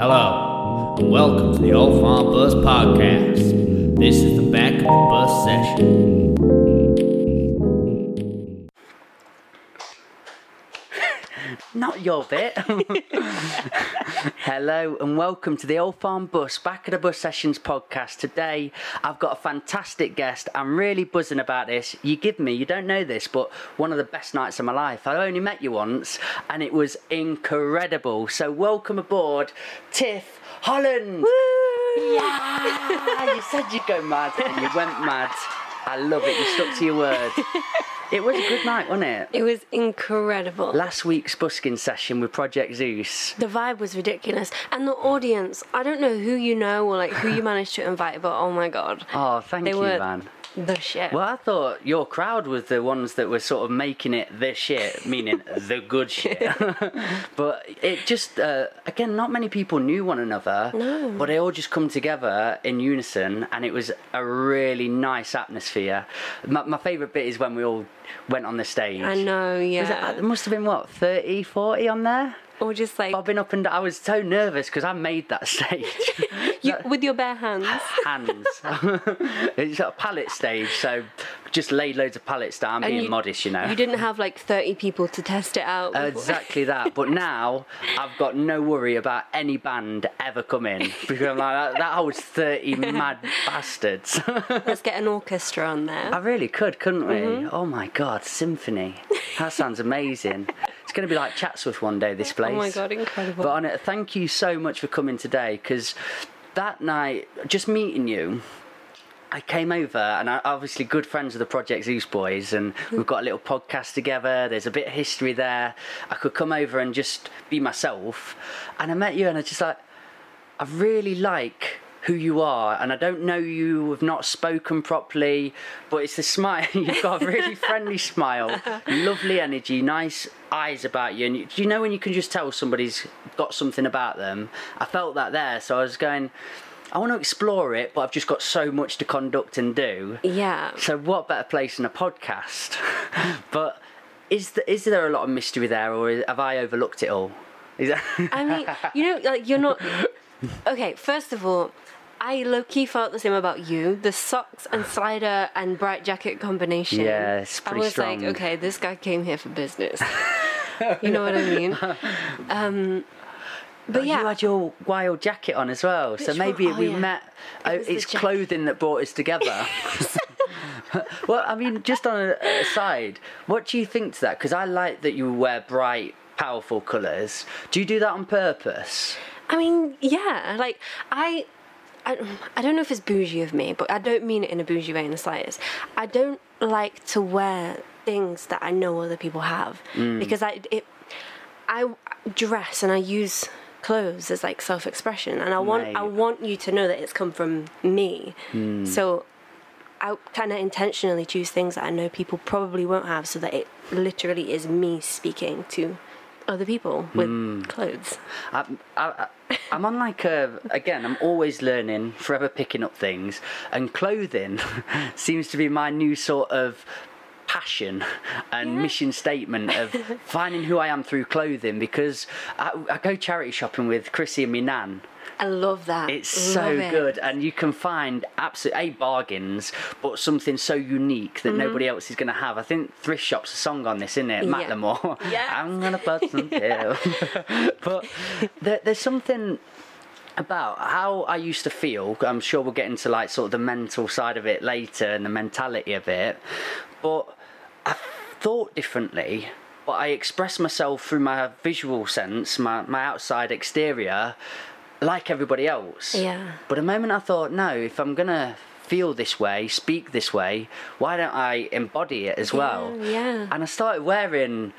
Hello, and welcome to the Old Farm Bus Podcast. This is the back of the bus session. Not your bit. Hello and welcome to the Old Farm Bus Back of the Bus Sessions podcast. Today I've got a fantastic guest. I'm really buzzing about this. You give me, you don't know this, but one of the best nights of my life. I only met you once and it was incredible. So welcome aboard, Tiff Holland. Yeah, you said you'd go mad and you went mad. I love it. You stuck to your word. It was a good night, wasn't it? It was incredible. Last week's busking session with Project Zeus. The vibe was ridiculous. And the audience, I don't know who you know or like who you managed to invite, but oh my god. Oh, thank They you, were man. The shit. Well, I thought your crowd was the ones that were sort of making it the shit, meaning the good shit. but it just, uh, again, not many people knew one another. No. But they all just come together in unison, and it was a really nice atmosphere. My, my favourite bit is when we all went on the stage. I know, yeah. It, there must have been, what, 30, 40 on there? Or just like Bobbing up and down. I was so nervous because I made that stage. you, with your bare hands. hands. it's a pallet stage, so just laid loads of pallets down, And being you- modest, you know. You didn't have like 30 people to test it out. before. Exactly that. But now I've got no worry about any band ever coming because I'm like that, that holds thirty mad bastards. Let's get an orchestra on there. I really could, couldn't we? Mm-hmm. Oh my god, symphony! That sounds amazing. It's going to be like Chatsworth one day. This place. Oh my god, incredible. But on it, thank you so much for coming today because that night, just meeting you. I came over and I obviously good friends with the Project Zeus boys and hmm. we've got a little podcast together. There's a bit of history there. I could come over and just be myself. And I met you and I just like I really like who you are and I don't know you have not spoken properly but it's the smile you've got a really friendly smile lovely energy nice eyes about you and you, do you know when you can just tell somebody's got something about them I felt that there so I was going I want to explore it but I've just got so much to conduct and do yeah. so what better place than a podcast but is, the, is there a lot of mystery there or have I overlooked it all is that I mean, you know, like you're not. Okay, first of all, I low key felt the same about you. The socks and slider and bright jacket combination. Yeah, it's pretty I was strong. like, okay, this guy came here for business. you know what I mean? Um, but Oh, yeah, you had your wild jacket on as well, so maybe one? Oh, we yeah. met. oh, it's clothing that brought us together. well, I mean, just on a, a side, what do you think to that? Because I like that you wear bright, powerful colours. Do you do that on purpose? I mean, yeah, like I, I, I don't know if it's bougie of me, but I don't mean it in a bougie way in the slightest. I don't like to wear things that I know other people have mm. because I it, I dress and I use clothes as like self-expression, and I want I want you to know that it's come from me. Hmm. So. I kind of intentionally choose things that I know people probably won't have, so that it literally is me speaking to other people with hmm. clothes. I, I, I, I'm on like a again. I'm always learning, forever picking up things, and clothing seems to be my new sort of passion and mission statement of finding who I am through clothing. Because I, I go charity shopping with Chrissy and my nan. I love that. It's so it. good, and you can find absolute a bargains, but something so unique that nobody else is going to have. I think thrift shop's a song on this, isn't it? Mm-hmm. Yeah. Macklemore. Yes. I'm gonna put some pill. but there, there's something about how I used to feel. I'm sure we'll get into like sort of the mental side of it later and the mentality of it, but I thought differently. But I expressed myself through my visual sense, my, my outside exterior, like everybody else. Yeah. But a moment I thought, no, if I'm gonna feel this way, speak this way, why don't I embody it as well? yeah. And I started wearing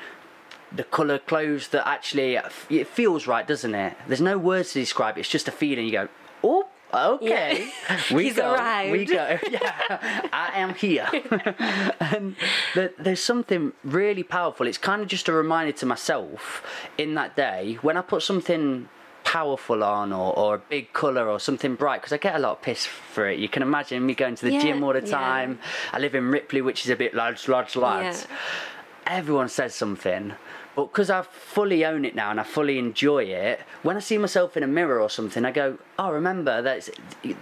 the colour clothes that actually it feels right, doesn't it? There's no words to describe it. It's just a feeling. You go, oh. Okay, we He's go. We go. Yeah, I am here. and the, there's something really powerful. It's kind of just a reminder to myself in that day when I put something powerful on or, or a big colour or something bright because I get a lot of piss for it. You can imagine me going to the Yeah, gym all the yeah. time. I live in Ripley, which is a bit lads, lads, lads. Everyone says something, But because I fully own it now and I fully enjoy it, when I see myself in a mirror or something, I go, oh, remember that's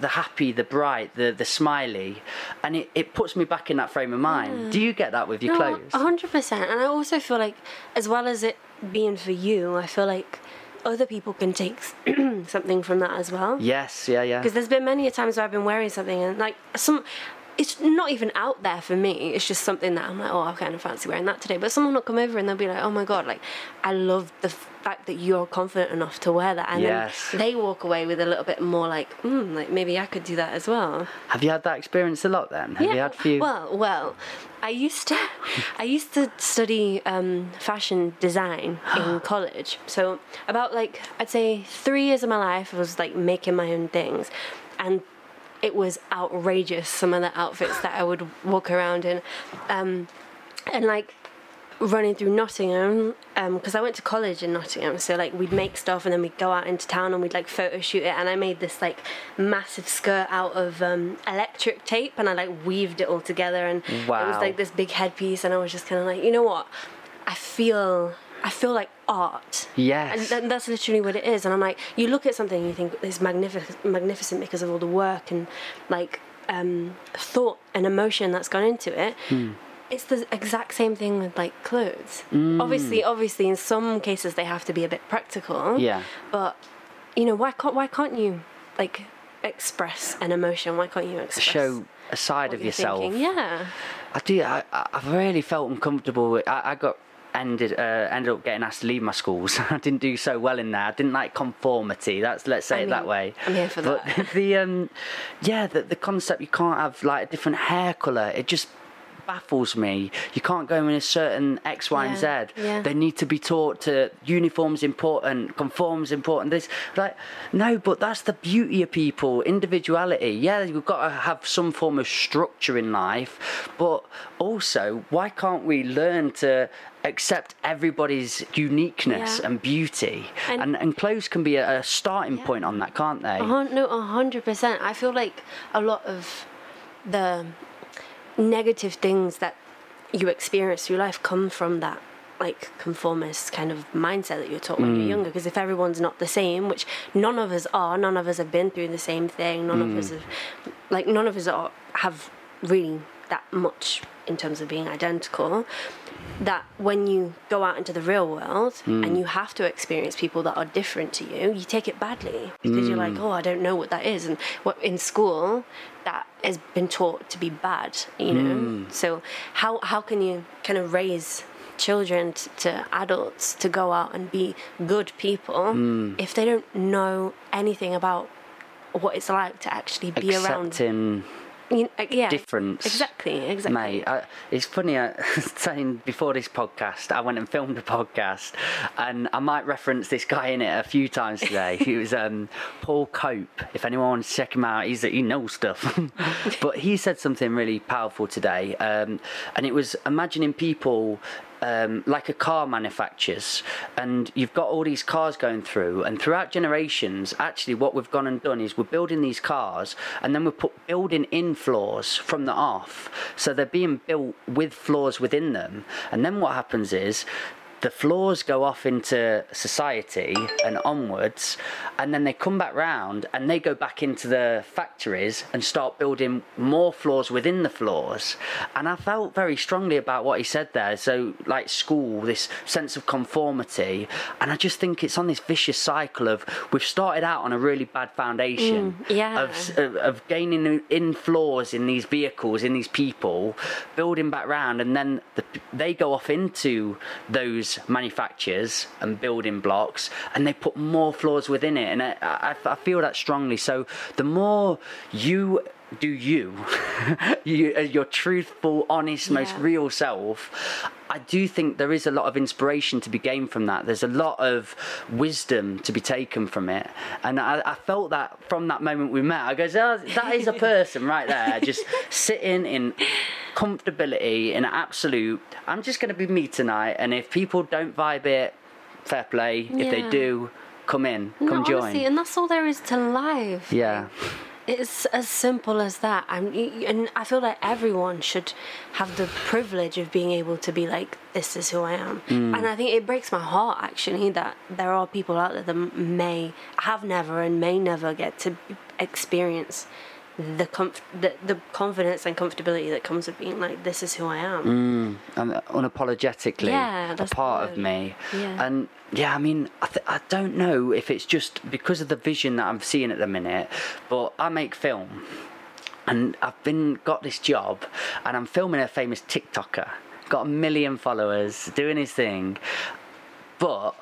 the happy, the bright, the the smiley, and it, it puts me back in that frame of mind. Mm. Do you get that with your No, clothes? hundred percent. And I also feel like, as well as it being for you, I feel like other people can take something from that as well. Yes, yeah, yeah. Because there's been many a times where I've been wearing something and like some. It's not even out there for me. It's just something that I'm like, oh, I kind of fancy wearing that today. But someone will come over and they'll be like, oh my god, like, I love the fact that you're confident enough to wear that. And Yes. then they walk away with a little bit more like, hmm, like maybe I could do that as well. Have you had that experience a lot then? Have you had a few? Well, well, I used to, I used to study um, fashion design in college. So about like I'd say three years of my life I was like making my own things, and it was outrageous. Some of the outfits that I would walk around in, um, and like running through Nottingham because I went to college in Nottingham. So like we'd make stuff and then we'd go out into town and we'd like photo shoot it. And I made this like massive skirt out of um, electric tape and I like weaved it all together and it was like this big headpiece. And I was just kind of like, you know what? I feel. I feel like art. Yes. And th- that's literally what it is. And I'm like, you look at something and you think it's magnificent, magnificent because of all the work and like um, thought and emotion that's gone into it. Hmm. It's the exact same thing with like clothes. Hmm. Obviously, obviously, in some cases they have to be a bit practical. Yeah. But you know, why can't why can't you like express an emotion? Why can't you express Show a side of yourself. thinking? Yeah. I do. I, I- I've really felt uncomfortable. With, I, I got ended uh, ended up getting asked to leave my schools. I didn't do so well in there. I didn't like conformity. That's let's say I it that way. I'm here for but that. the um, yeah, the the concept you can't have like a different hair color. It just baffles me. You can't go in a certain X, Y, and Z. Yeah, yeah. They need to be taught to uniforms important, conforms important. This like no, but that's the beauty of people, individuality. Yeah, you've got to have some form of structure in life, but also why can't we learn to accept everybody's uniqueness Yeah. and beauty? And- And and, clothes can be a, a starting point on that, can't they? Hun- no, a hundred percent. I feel like a lot of the negative things that you experience through life come from that like conformist kind of mindset that you're taught when you're mm. younger because if everyone's not the same which none of us are none of us have been through the same thing none of mm. us have like none of us are, have really that much in terms of being identical that when you go out into the real world hmm. and you have to experience people that are different to you, you take it badly because you're like, hmm. oh, I don't know what that is. And what in school that has been taught to be bad, you know. Hmm. So how how can you kind of raise children t- to adults to go out and be good people if they don't know anything about what it's like to actually be around Accepting you uh, yeah difference. exactly exactly Mate, I, it's funny. I saying before this podcast, I went and filmed a podcast, and I might reference this guy in it a few times today. he was um, Paul Cope. If anyone wants to check him out, he's he knows stuff. but he said something really powerful today, um, and it was imagining people um, like a car manufactures, and you've got all these cars going through, and throughout generations, actually, what we've gone and done is we're building these cars, and then we're put building in flaws from the off, so they're being built with flaws within them, and then what happens is the flaws go off into society and onwards, and then they come back round and they go back into the factories and start building more flaws within the flaws. And I felt very strongly about what he said there. So, like school, this sense of conformity, and I just think it's on this vicious cycle of we've started out on a really bad foundation Mm, yeah. of of, of gaining in flaws in these vehicles, in these people, building back round, and then the, they go off into those manufacturers and building blocks, and they put more flaws within it. And I, I, I feel that strongly. So the more you do you, you uh, your truthful, honest, most real self. I do think there is a lot of inspiration to be gained from that. There's a lot of wisdom to be taken from it, and I, I felt that from that moment we met. I goes, oh, that is a person right there, just sitting in comfortability, in absolute. I'm just going to be me tonight, and if people don't vibe it, fair play. If they do, come in, No, come join. honestly, and that's all there is to life. yeah, It's as simple as that. I'm, and I feel like everyone should have the privilege of being able to be like, this is who I am. Mm. And I think it breaks my heart actually that there are people out there that may have never and may never get to experience the comf- the, the confidence and comfortability that comes with being like, this is who I am. Mm, and unapologetically Yeah, a part of me. Yeah. And yeah, I mean, I, th- I don't know if it's just because of the vision that I'm seeing at the minute, but I make film. And I've been got this job, and I'm filming a famous TikToker, got a million followers, doing his thing, but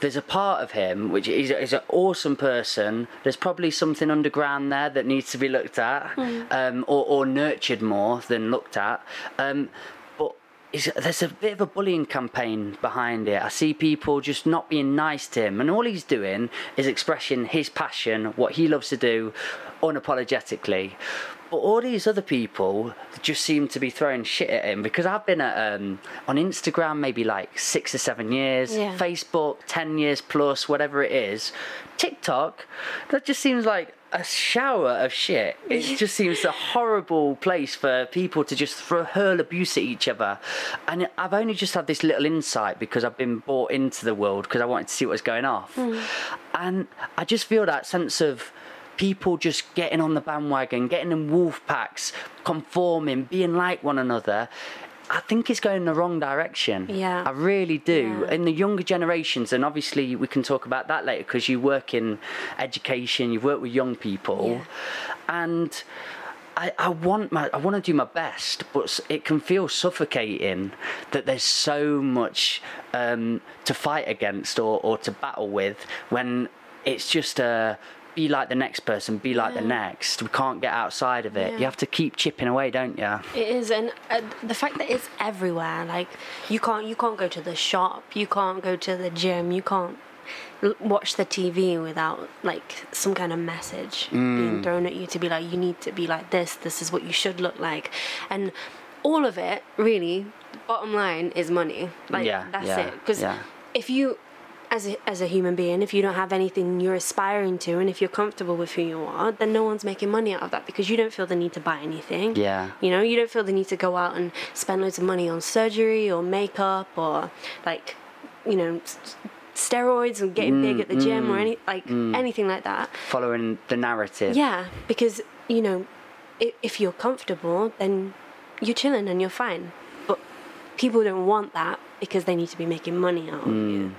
there's a part of him which is, is an awesome person. There's probably something underground there that needs to be looked at um, or, or nurtured more than looked at. Um, but is, there's a bit of a bullying campaign behind it. I see people just not being nice to him, and all he's doing is expressing his passion, what he loves to do, unapologetically. But all these other people just seem to be throwing shit at him because I've been at, um, on Instagram maybe like six or seven years, Yeah. Facebook ten years plus, whatever it is. TikTok, that just seems like a shower of shit. It just seems a horrible place for people to just throw hurl abuse at each other. And I've only just had this little insight because I've been brought into the world because I wanted to see what was going off. And I just feel that sense of people just getting on the bandwagon, getting in wolf packs, conforming, being like one another. I think it's going in the wrong direction. Yeah. I really do. Yeah. In the younger generations, and obviously we can talk about that later because you work in education, you work with young people, and I, I want my I want to do my best, but it can feel suffocating that there's so much um, to fight against or, or to battle with when it's just a be like the next person, be like the next. We can't get outside of it. Yeah. You have to keep chipping away, don't you? It is, and uh, the fact that it's everywhere. Like you can't, you can't go to the shop, you can't go to the gym, you can't l- watch the TV without like some kind of message Mm. being thrown at you to be like, you need to be like this. This is what you should look like, and all of it really. Bottom line is money. Like Yeah, that's yeah, it. Because yeah. if you as a, as a human being, if you don't have anything you're aspiring to, and if you're comfortable with who you are, then no one's making money out of that because you don't feel the need to buy anything. Yeah. You know, you don't feel the need to go out and spend loads of money on surgery or makeup or like, you know, steroids and getting big mm, at the gym or mm, any like mm. anything like that. Following the narrative. Yeah, because you know, if, if you're comfortable, then you're chilling and you're fine. But people don't want that because they need to be making money out of you.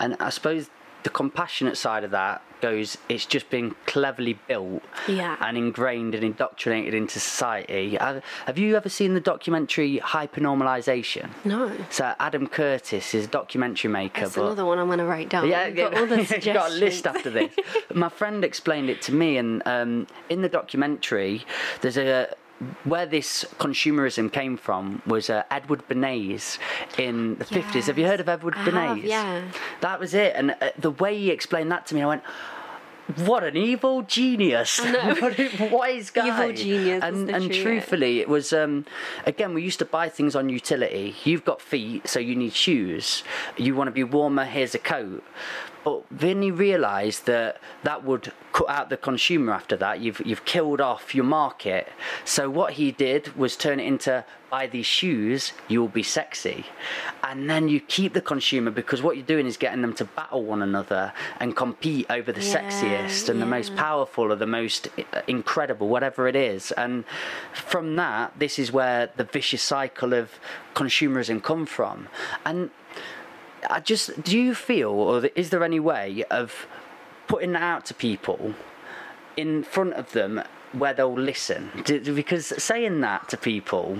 And I suppose the compassionate side of that goes it's just been cleverly built Yeah. and ingrained and indoctrinated into society. Have you ever seen the documentary Hypernormalization? No. So Adam Curtis is a documentary maker, That's but another one I'm going to write down. yeah, got all the you've got a list after this. My friend explained it to me, and um, in the documentary, there's a where this consumerism came from was uh, Edward Bernays in the 50s. Have you heard of Edward I Bernays? have, yeah. That was it. And uh, the way he explained that to me, I went, what an evil genius! what a wise guy! Evil genius And, and true- truthfully, it was um, again. We used to buy things on utility. You've got feet, so you need shoes. You want to be warmer. Here's a coat. But then he realised that that would cut out the consumer. After that, you've you've killed off your market. So what he did was turn it into buy these shoes, you will be sexy, and then you keep the consumer because what you're doing is getting them to battle one another and compete over the Yeah, sexiest and the most powerful or the most uh, incredible, whatever it is. And from that, this is where the vicious cycle of consumerism come from. And I just, do you feel, or is there any way of putting that out to people in front of them where they'll listen? Because saying that to people,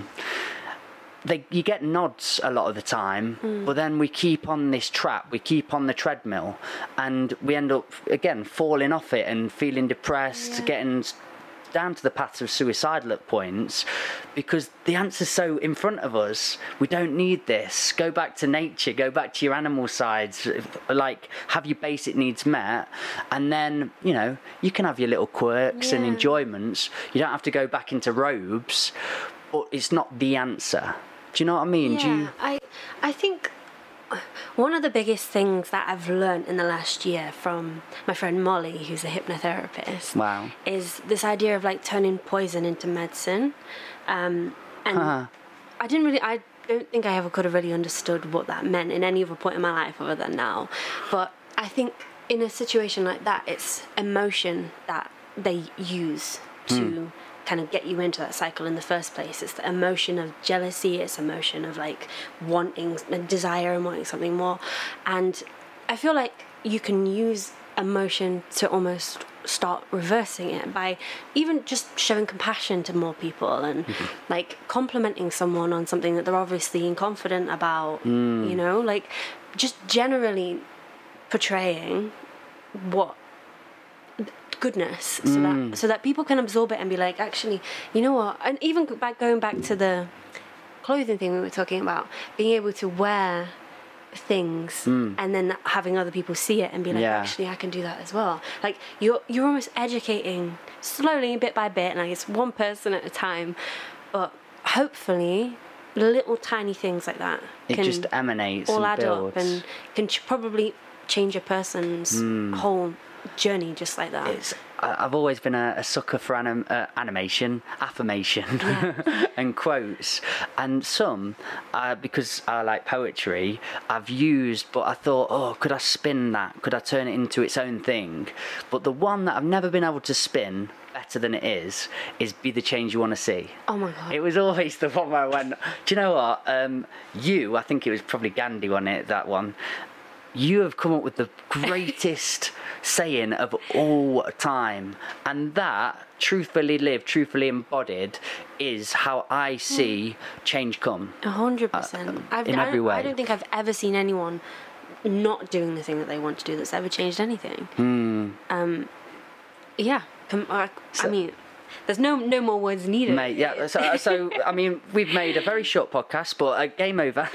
they you get nods a lot of the time, Hmm. but then we keep on this trap, we keep on the treadmill, and we end up again falling off it and feeling depressed, Yeah. getting down to the paths of suicidal at points because the answer's so in front of us. We don't need this. Go back to nature, go back to your animal sides, like have your basic needs met, and then you know you can have your little quirks and enjoyments. You don't have to go back into robes, but it's not the answer. Do you know what I mean? Do Yeah, you, I I think one of the biggest things that I've learned in the last year from my friend Molly, who's a hypnotherapist, Wow. is this idea of like turning poison into medicine. Um, and Huh. I didn't really, I don't think I ever could have really understood what that meant in any other point in my life other than now. But I think in a situation like that, it's emotion that they use to kind of get you into that cycle in the first place. It's the emotion of jealousy, it's emotion of like wanting, desire and wanting something more. And I feel like you can use emotion to almost start reversing it by even just showing compassion to more people and mm-hmm. like complimenting someone on something that they're obviously confident about mm. you know like just generally portraying what goodness so that mm. so that people can absorb it and be like actually you know what? And even back going back to the clothing thing we were talking about being able to wear things mm. and then having other people see it and be like Yeah. actually I can do that as well. Like you're you're almost educating slowly bit by bit and like it's one person at a time but hopefully little tiny things like that It can just emanates all and add builds. up and can ch- probably change a person's mm. whole journey just like that It's, I've always been a, a sucker for anim, uh, animation, affirmation, and quotes. And some, uh, because I like poetry, I've used, but I thought, oh, could I spin that? Could I turn it into its own thing? But the one that I've never been able to spin better than it is, is be the change you want to see. oh my god It was always the one where I went, do you know what? Um, you, I think it was probably Gandhi on it, that one. You have come up with the greatest saying of all time. And that, truthfully lived, truthfully embodied, is how I hmm. see change come. A hundred uh, percent. Uh, I've in I every don't- I don't think I've ever seen anyone not doing the thing that they want to do that's ever changed anything. Hmm. Um, yeah. I, I mean, there's no no more words needed. Mate, yeah. So, so I mean, we've made a very short podcast, but uh, game over.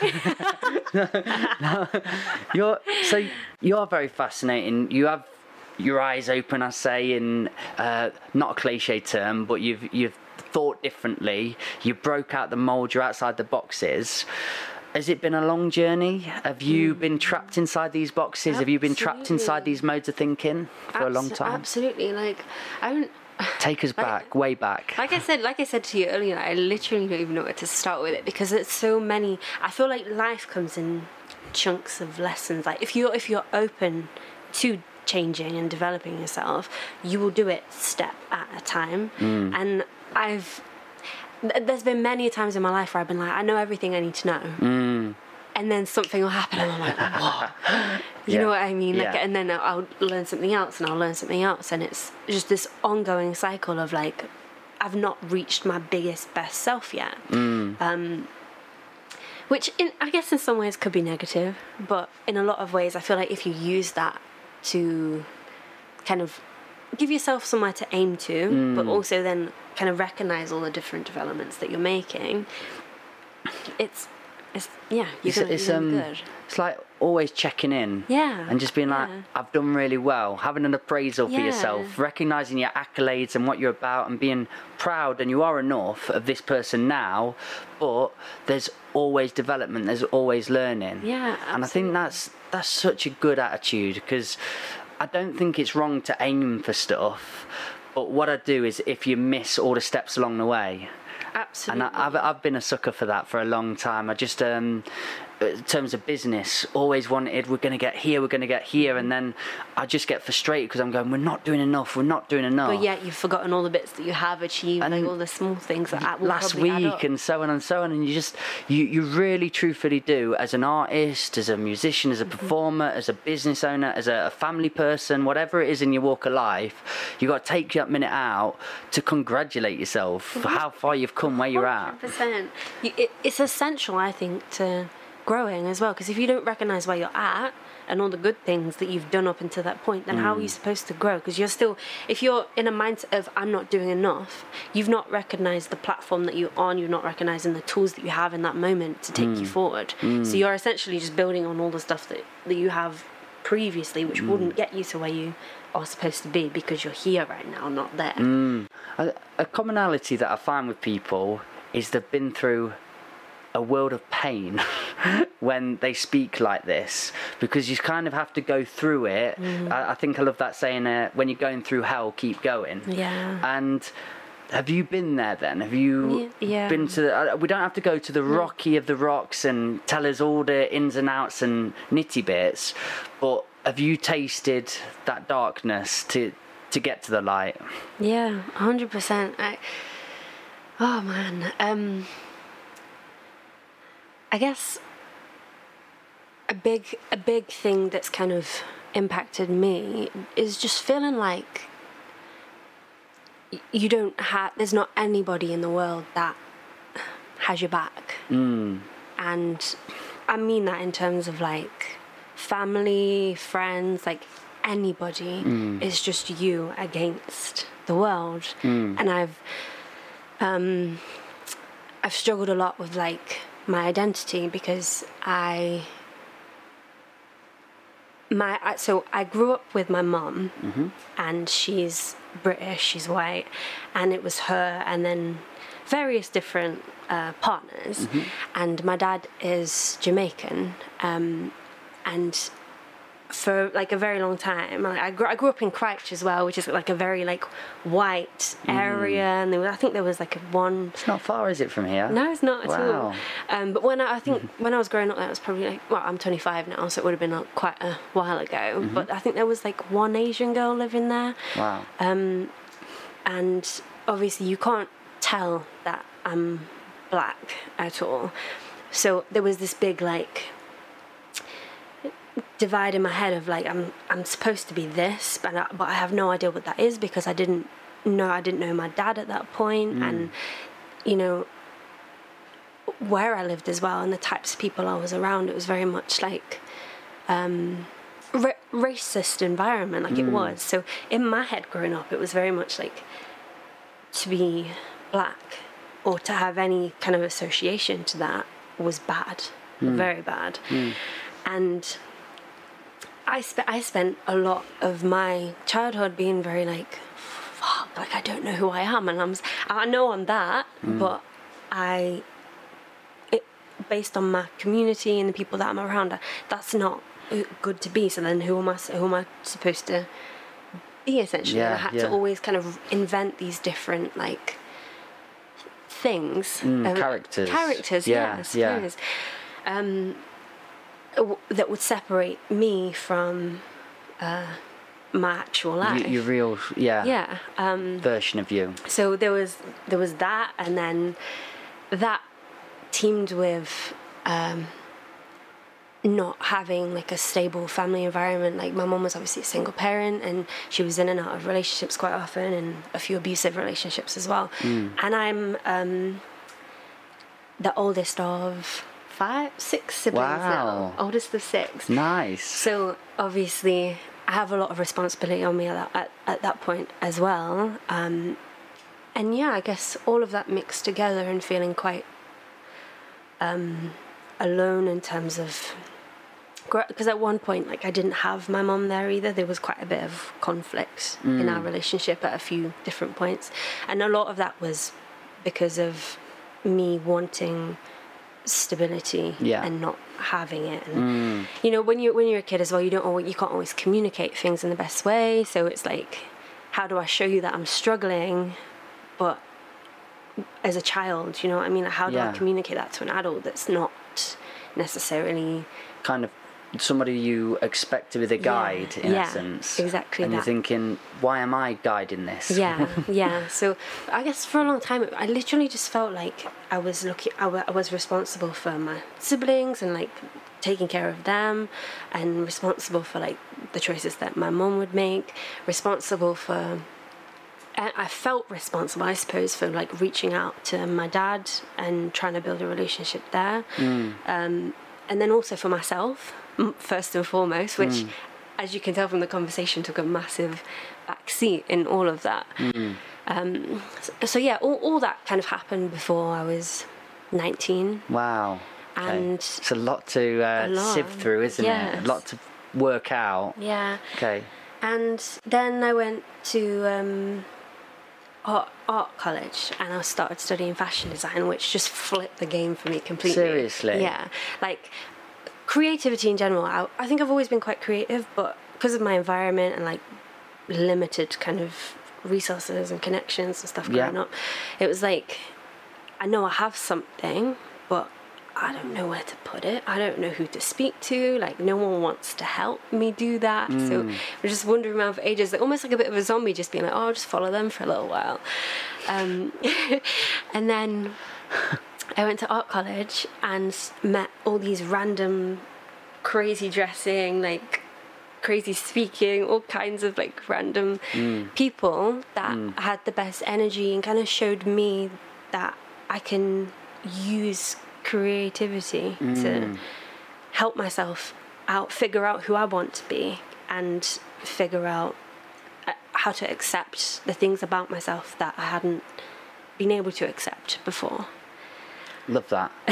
you're so you're very fascinating. You have your eyes open, I say, in uh, not a cliche term, but you've you've thought differently. You broke out the mold. You're outside the boxes. Has it been a long journey? Have you been trapped inside these boxes? Have you been trapped inside these modes of thinking for a long time? Absolutely. Like I don't. Take us back, way back. Like I said, like I said to you earlier, I literally don't even know where to start with it because it's so many. I feel like life comes in chunks of lessons. Like if you're if you're open to changing and developing yourself, you will do it step at a time. Mm. And I've there's been many times in my life where I've been like, I know everything I need to know. Mm. And then something will happen, and I'm like, "What?" You Yeah. know what I mean? Like, Yeah. and then I'll learn something else, and I'll learn something else, and it's just this ongoing cycle of like, I've not reached my biggest best self yet. Mm. Um, which, in, I guess, in some ways could be negative, but in a lot of ways, I feel like if you use that to kind of give yourself somewhere to aim to, Mm. but also then kind of recognize all the different developments that you're making, it's, it's yeah, you're it's, it's, you're gonna be um, good. it's like always checking in. Yeah, And just being like, yeah. I've done really well, having an appraisal for yourself, recognizing your accolades and what you're about, and being proud, and you are enough of this person now, but there's always development, there's always learning. Yeah, Absolutely. And I think that's that's such a good attitude because I don't think it's wrong to aim for stuff, but what I do is if you miss all the steps along the way, Absolutely. and I, I've I've been a sucker for that for a long time. I just um, in terms of business, always wanted we're going to get here, we're going to get here, and then I just get frustrated because I'm going, we're not doing enough, we're not doing enough. but yet you've forgotten all the bits that you have achieved, And like all the small things that will last week and so on and so on and you just you you really truthfully do as an artist as a musician as a Mm-hmm. performer as a business owner as a, a family person whatever it is in your walk of life you've got to take that minute out to congratulate yourself for how far you've come where you're at 100%. You, it, it's essential, I think, to growing as well. Because if you don't recognize where you're at and all the good things that you've done up until that point, then how Mm. are you supposed to grow? Because you're still, if you're in a mindset of I'm not doing enough, you've not recognized the platform that you're on. You're not recognizing the tools that you have in that moment to take Mm. you forward. So you're essentially just building on all the stuff that that you have previously, which Mm. wouldn't get you to where you are supposed to be because you're here right now, not there. Mm. a, a commonality that I find with people is they've been through a world of pain when they speak like this because you kind of have to go through it. I, I think I love that saying, uh, when you're going through hell, keep going. Yeah. And have you been there then? Have you yeah. been to? The, uh, we don't have to go to the rocky of the rocks and tell us all the ins and outs and nitty bits, but have you tasted that darkness to to get to the light? Yeah, hundred percent. I. Oh man. Um. I guess a big a big thing that's kind of impacted me is just feeling like you don't have. There's not anybody in the world that has your back, Mm. and I mean that in terms of like family, friends, like anybody. It's just you against the world, and I've um, I've struggled a lot with like my identity because I my so I grew up with my mum, and she's British, she's white, and it was her, and then various different uh, partners, and my dad is Jamaican, um, and for like a very long time. I grew, I grew up in Christchurch as well, which is like a very like white area, and there was, I think there was like a one It's not far, is it, from here? no, it's not at all. Wow. Um, but when I, I think when I was growing up, that was probably like well, I'm 25 now, so it would have been like, quite a while ago. But I think there was like one Asian girl living there, Wow. Um, and obviously you can't tell that I'm black at all. So there was this big like divide in my head of like I'm I'm supposed to be this, but I, but I have no idea what that is because I didn't know I didn't know my dad at that point, mm. and you know where I lived as well and the types of people I was around. It was very much like um, ra- racist environment, like it mm. was. So in my head, growing up, it was very much like to be black or to have any kind of association to that was bad, mm. very bad, and. I spent I spent a lot of my childhood being very like, fuck, like I don't know who I am, and I'm I know I'm that, but I, it, based on my community and the people that I'm around, uh, that's not uh, good to be. So then, who am I? Who am I supposed to be? Essentially, And I had yeah. to always kind of invent these different like things, Mm, uh, characters. characters. Yeah, Yeah, yeah. Um, that would separate me from uh, my actual life. Y- your real, yeah, yeah. Um, version of you. so there was there was that, and then that teamed with um, not having like a stable family environment. Like my mom was obviously a single parent, and she was in and out of relationships quite often, and a few abusive relationships as well. And I'm um, the oldest of five, six siblings Wow. now. Oldest of six. Nice. So obviously, I have a lot of responsibility on me at that, at, at that point as well. Um, and yeah, I guess all of that mixed together and feeling quite um, alone in terms of. Because at one point, like I didn't have my mom there either. There was quite a bit of conflict in our relationship at a few different points, and a lot of that was because of me wanting stability Yeah. and not having it. And mm. you know, when you when you're a kid as well, you don't always, you can't always communicate things in the best way. So it's like, how do I show you that I'm struggling, but as a child, you know what I mean? How do Yeah. I communicate that to an adult that's not necessarily Kind of somebody you expect to be the guide in yeah, essence. exactly And you're thinking, why am I guiding this? yeah yeah. So i guess for a long time i literally just felt like i was looking I was responsible for my siblings and like taking care of them and responsible for like the choices that my mom would make responsible for I felt responsible, I suppose, for like reaching out to my dad and trying to build a relationship there, um, and then also for myself, first and foremost, which, as you can tell from the conversation, took a massive backseat in all of that. Um, so, so yeah, all, all that kind of happened before I was nineteen. Wow. Okay. And- it's a lot to uh, A lot. sift through, isn't it? Yes. A lot to work out. Yeah. Okay. And then I went to um, art, art college and I started studying fashion design, which just flipped the game for me completely. Seriously? Yeah. Like creativity in general. I, I think I've always been quite creative, but because of my environment and like limited kind of resources and connections and stuff growing Yeah. up, it was like I know I have something, but I don't know where to put it. I don't know who to speak to. Like no one wants to help me do that. So Mm. we're just wandering around for ages, like, almost like a bit of a zombie, just being like, oh, I'll just follow them for a little while. Um, and then I went to art college and met all these random, crazy dressing, like crazy speaking, all kinds of like random mm. people that mm. had the best energy and kind of showed me that I can use creativity to mm. help myself out, figure out who I want to be, and figure out uh, how to accept the things about myself that I hadn't been able to accept before. Love that.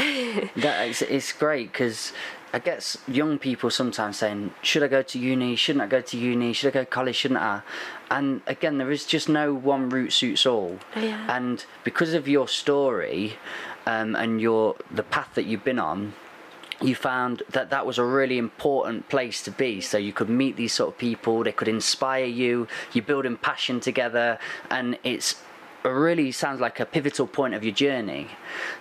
that it's, it's great because I guess young people sometimes saying, "Should I go to uni? Shouldn't I go to uni? Should I go to college? Shouldn't I?" And again, there is just no one route suits all. Yeah. And because of your story um, and your the path that you've been on, you found that that was a really important place to be so you could meet these sort of people they could inspire you you're building passion together and it's it really sounds like a pivotal point of your journey.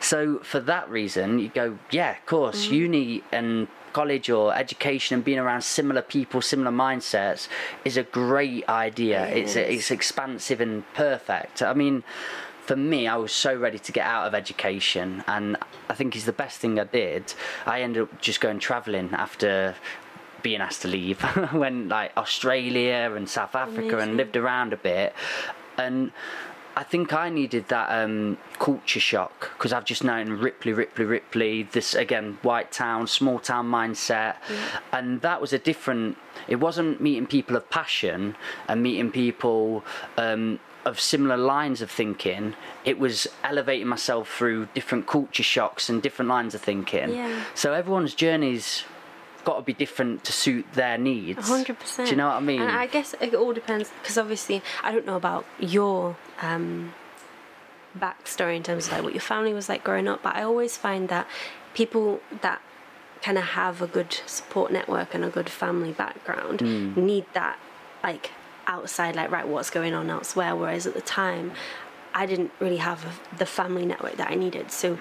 So for that reason you go yeah of course mm. uni and college or education and being around similar people similar mindsets is a great idea. It it's it's expansive and perfect. I mean for me, I was so ready to get out of education, and I think it's the best thing I did. I ended up just going travelling after being asked to leave. Went like Australia and South Africa and lived around a bit, and I think I needed that um, culture shock because I've just known Ripley, Ripley, Ripley. This again, white town, small town mindset, and that was a different. It wasn't meeting people of passion and meeting people. Um, of similar lines of thinking, it was elevating myself through different culture shocks and different lines of thinking. Yeah. So everyone's journey's got to be different to suit their needs. hundred percent. Do you know what I mean? And I guess it all depends because obviously I don't know about your um, backstory in terms of like what your family was like growing up, but I always find that people that kind of have a good support network and a good family background Hmm. need that like outside like right what's going on elsewhere whereas at the time i didn't really have a, the family network that i needed so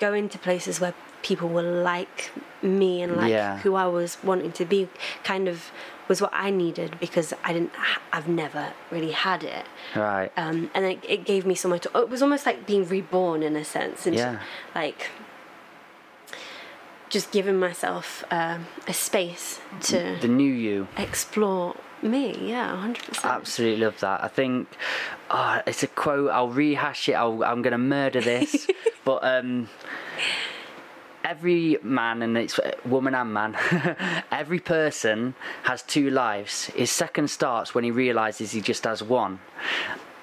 going to places where people were like me and like Yeah. who I was wanting to be kind of was what I needed because I didn't ha- I've never really had it right. um, and it, it gave me somewhere to it was almost like being reborn in a sense and Yeah. like just giving myself um, a space to the new you. explore me yeah 100% Absolutely love that. I think oh, it's a quote. I'll rehash it. I'll, I'm going to murder this. but um, every man, and it's woman and man, every person has two lives. His second starts when he realizes he just has one.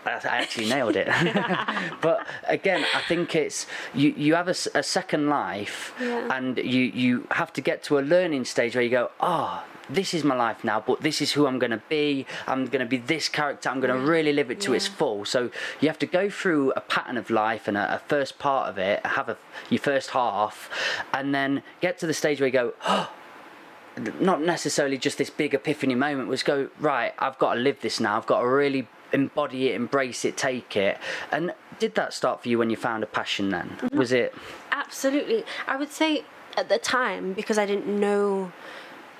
I actually nailed it. but again, I think it's you. You have a second life, Yeah. and you you have to get to a learning stage where you go, oh, this is my life now, but this is who I'm going to be. I'm going to be this character. I'm going to really live it to its full. So you have to go through a pattern of life and a, a first part of it, have a your first half, and then get to the stage where you go, oh not necessarily just this big epiphany moment was go right i've got to live this now i've got to really embody it embrace it take it and did that start for you when you found a passion then mm-hmm. was it Absolutely. I would say at the time, because I didn't know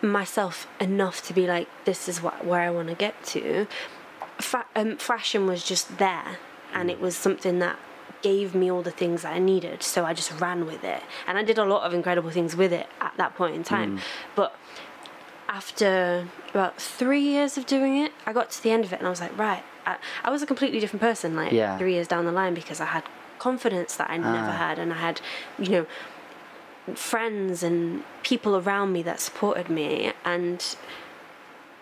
myself enough to be like, this is what, where I want to get to, fa- um, fashion was just there. And it was something that gave me all the things that I needed. So I just ran with it. And I did a lot of incredible things with it at that point in time. But after about three years of doing it, I got to the end of it and I was like, right, I, I was a completely different person like Yeah. three years down the line because I had confidence that I never Ah. had and I had, you know, friends and people around me that supported me. And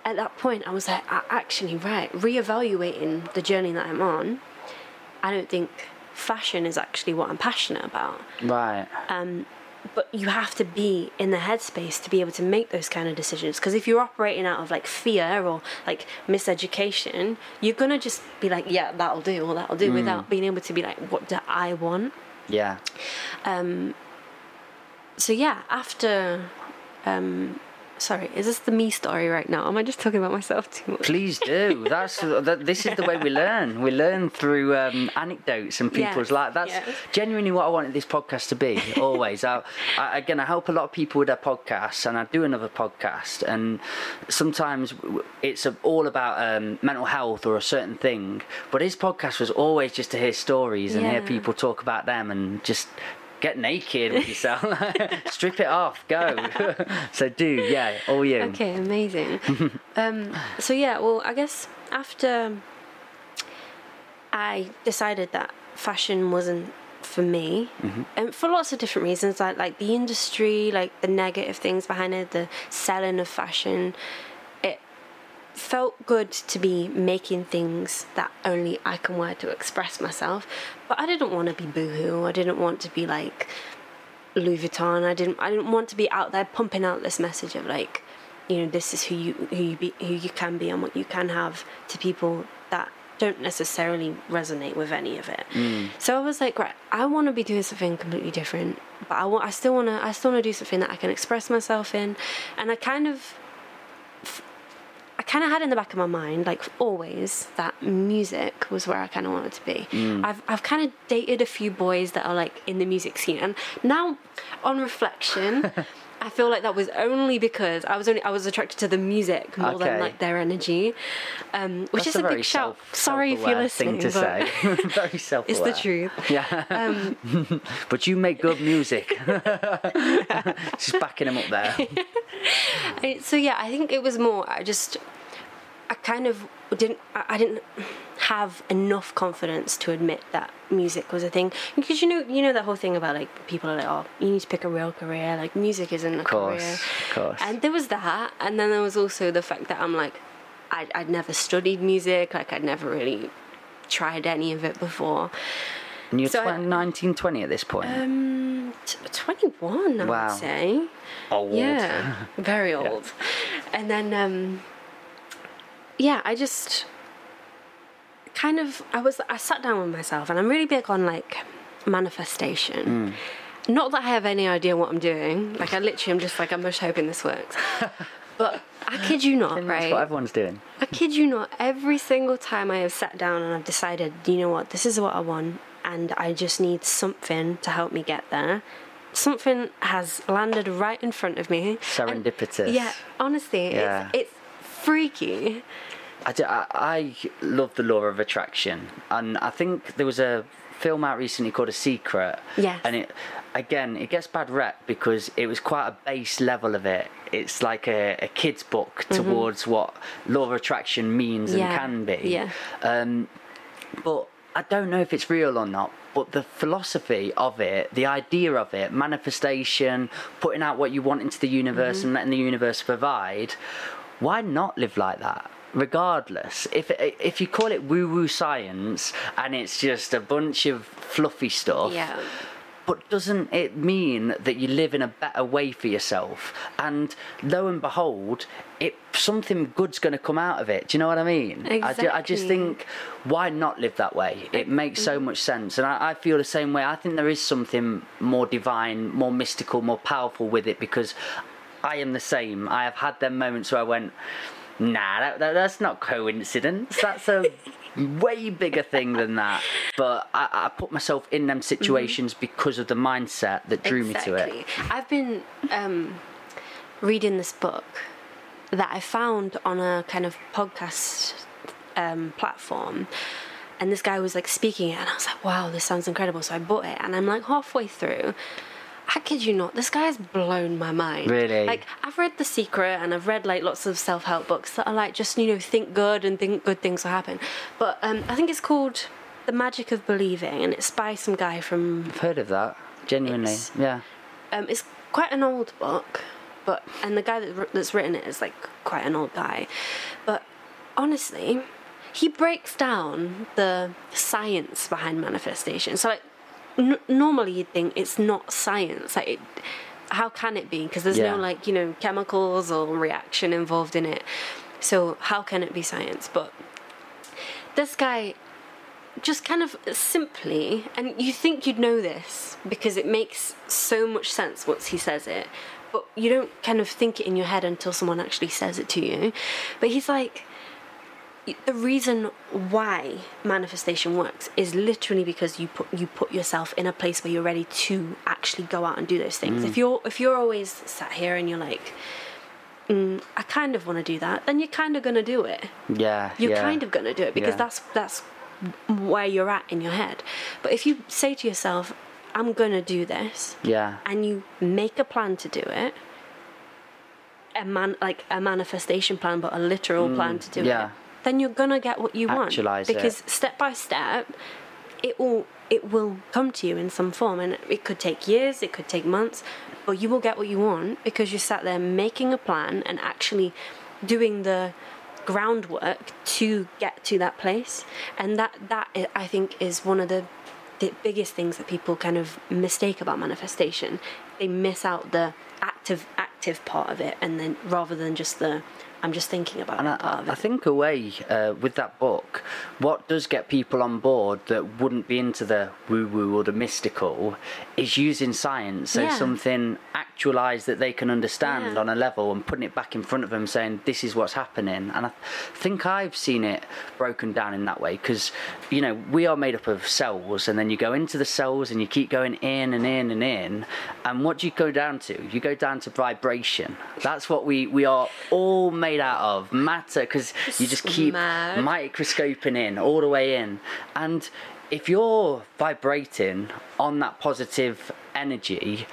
at that point I was like, actually, right, reevaluating the journey that I'm on, I don't think fashion is actually what I'm passionate about. Right. Um but you have to be in the headspace to be able to make those kind of decisions. Because if you're operating out of like fear or like miseducation you're gonna just be like yeah that'll do or that'll do without being able to be like what do i want? Yeah. So yeah after um sorry is this the me story right now am i just talking about myself too much Please do. That's that, this is the way we learn. We learn through um, anecdotes and people's Yes, life. That's yes. genuinely what I wanted this podcast to be. Always. I, I, again, I help a lot of people with their podcasts, and I do another podcast. And sometimes it's all about um, mental health or a certain thing. But his podcast was always just to hear stories and hear people talk about them and just. Get naked with yourself, strip it off, go. so do, yeah, all you. Okay, amazing. um, so yeah, well, I guess after I decided that fashion wasn't for me, and for lots of different reasons, like like the industry, like the negative things behind it, the selling of fashion, felt good to be making things that only I can wear to express myself. But I didn't want to be boohoo. I didn't want to be like Louis Vuitton. I didn't. I didn't want to be out there pumping out this message of like, you know, this is who you who you be who you can be and what you can have to people that don't necessarily resonate with any of it. Mm. So I was like, right, I want to be doing something completely different, but I want. I still want to. I still want to do something that I can express myself in, and I kind of. I kind of had in the back of my mind, like always, that music was where I kind of wanted to be. Mm. I've I've kind of dated a few boys that are like in the music scene, and now, on reflection, I feel like that was only because I was only I was attracted to the music more than like their energy, um, which That's is a, big shout. self- Sorry if you're listening, Thing to say. very self it's the truth. Yeah. Um, but you make good music. Just backing him up there. So yeah, I think it was more. I just, I kind of didn't. I didn't have enough confidence to admit that music was a thing because you know, you know that whole thing about like people are like, oh, you need to pick a real career. Like music isn't a course, career. of course. And there was that, and then there was also the fact that I'm like, I, I'd never studied music. Like I'd never really tried any of it before. And you're So I- 20, 19, 20 at this point. Um, t- 21, I Wow. would say. Old. Yeah, very old. And then, um, yeah, I just kind of I was I sat down with myself, and I'm really big on like manifestation. Hmm. Not that I have any idea what I'm doing. Like I literally am just like I'm just hoping this works. But I kid you not, right? That's what everyone's doing. I kid you not, every single time I have sat down and I've decided, you know what, this is what I want, and I just need something to help me get there. Something has landed right in front of me. and- Serendipitous. yeah, honestly, Yeah. it's it's freaky. I, do- I, I love the law of attraction, and I think there was a film out recently called A Secret. Yeah. And it, again, it gets bad rep because it was quite a base level of it. It's like a, a kid's book towards what law of attraction means Mm-hmm. Yeah, and can be. yeah. Um, but I don't know if it's real or not. But the philosophy of it, the idea of it, manifestation, putting out what you want into the universe Mm-hmm. and letting the universe provide, why not live like that? Regardless, if if you call it woo woo science and it's just a bunch of fluffy stuff, Yeah. but doesn't it mean that you live in a better way for yourself? And lo and behold, it something good's going to come out of it. Do you know what I mean? I, ju- I just think, why not live that way? It makes so mm. much sense, and I, I feel the same way. I think there is something more divine, more mystical, more powerful with it because I am the same. I have had them moments where I went. Nah, that, that, that's not coincidence. That's a way bigger thing than that. But I, I put myself in them situations because of the mindset that drew me to it. Exactly. I've been um, reading this book that I found on a kind of podcast um, platform. And this guy was like speaking it, and I was like, wow, this sounds incredible. So I bought it, and I'm like halfway through. I kid you not, this guy has blown my mind. Really? Like, I've read The Secret and I've read like lots of self help books that are like just, you know, think good and think good things will happen. But um, I think it's called The Magic of Believing, and it's by some guy from I've heard of that. Genuinely, It's- yeah. um, it's quite an old book, but and the guy that, that's written it is like quite an old guy, but honestly, he breaks down the science behind manifestation. So like, n- normally you'd think it's not science. Like, it, how can it be? Because there's Yeah. no like you know chemicals or reaction involved in it. So how can it be science? But this guy just kind of simply, and you think you'd know this because it makes so much sense once he says it, but you don't kind of think it in your head until someone actually says it to you. But he's like, the reason why manifestation works is literally because you put you put yourself in a place where you're ready to actually go out and do those things. If you're if you're always sat here and you're like, mm, I kind of want to do that, then you're kind of gonna do it Yeah. you're yeah. kind of going to do it because Yeah. that's that's where you're at in your head but if you say to yourself i'm going to do this Yeah. and you make a plan to do it a man like a manifestation plan but a literal plan to do Mm, yeah. it then you're going to get what you want. Actualise it. because step by step it will it will come to you in some form. And it could take years it could take months but you will get what you want because you sat there making a plan and actually doing the groundwork to get to that place. And that that i I think is one of the the biggest things that people kind of mistake about manifestation. They miss out the active active part of it. And then rather than just the i'm just thinking about And it part I, of I think a way uh, with that book, what does get people on board that wouldn't be into the woo woo or the mystical is using science, so Yeah. something actualized that they can understand Yeah. on a level and putting it back in front of them, saying this is what's happening. And I think I've seen it broken down in that way because you know we are made up of cells, and then you go into the cells and you keep going in and in and in, and what do you go down to? You go down to vibration. That's what we we are all made out of matter because you just keep Mad. microscoping in all the way in and if you're vibrating on that positive energy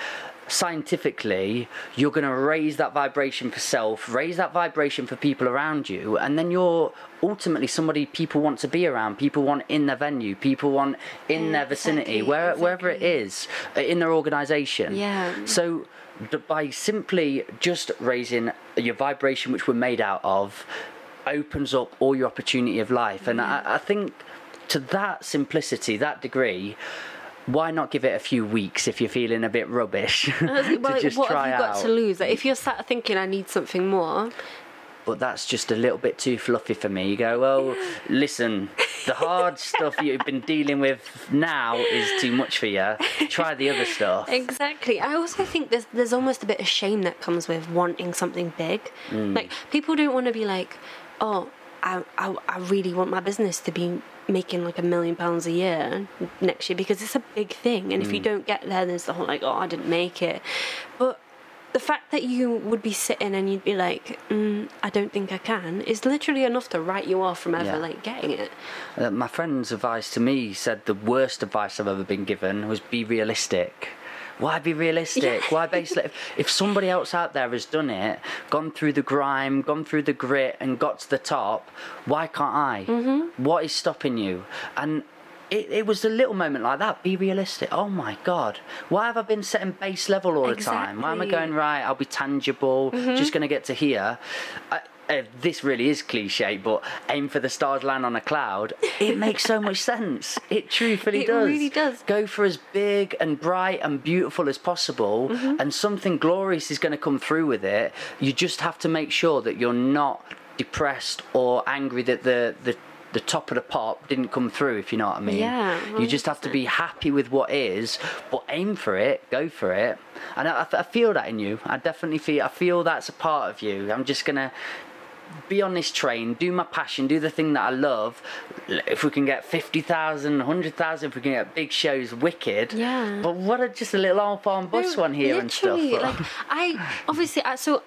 scientifically you're going to raise that vibration for self raise that vibration for people around you and then you're ultimately somebody people want to be around people want in their venue people want in Yeah, their vicinity exactly, where, wherever it exactly. is in their organization Yeah. so by simply just raising your vibration, which we're made out of, opens up all your opportunity of life. And I, I think to that simplicity, that degree, why not give it a few weeks if you're feeling a bit rubbish to Well, just what try have you got out? to lose? Like, if you're sat thinking, I need something more, But that's just a little bit too fluffy for me. You go, well, listen, the hard stuff you've been dealing with now is too much for you. Try the other stuff. Exactly. I also think there's there's almost a bit of shame that comes with wanting something big. Mm. Like people don't want to be like, oh, I, I I really want my business to be making like a million pounds a year next year because it's a big thing. And if Mm. you don't get there, there's the whole like, oh, I didn't make it. But the fact that you would be sitting and you'd be like, mm, I don't think I can, is literally enough to write you off from ever Yeah. like getting it. Uh, my friend's advice to me said the worst advice I've ever been given was be realistic. Why be realistic? Why basically, if, if somebody else out there has done it, gone through the grime, gone through the grit, and got to the top, why can't I? Mm-hmm. What is stopping you? And it, it was a little moment like that. Be realistic. Oh my God. Why have I been setting base level all the time? Why am I going, right, I'll be tangible, just going to get to here? I, uh, this really is cliche, but aim for the stars, land on a cloud. It makes so much sense. It truthfully It does. really does. Go for as big and bright and beautiful as possible, Mm-hmm. and something glorious is going to come through with it. You just have to make sure that you're not depressed or angry that the the the top of the pop didn't come through, if you know what I mean. Yeah, You just have to be happy with what is, but aim for it, go for it. And I, I feel that in you. I definitely feel. I feel that's a part of you. I'm just gonna be on this train, do my passion, do the thing that I love. If we can get 50,000, 100,000, if we can get big shows, wicked. Yeah. But what a, just a little old farm bus No, one here and stuff. Like I obviously I, so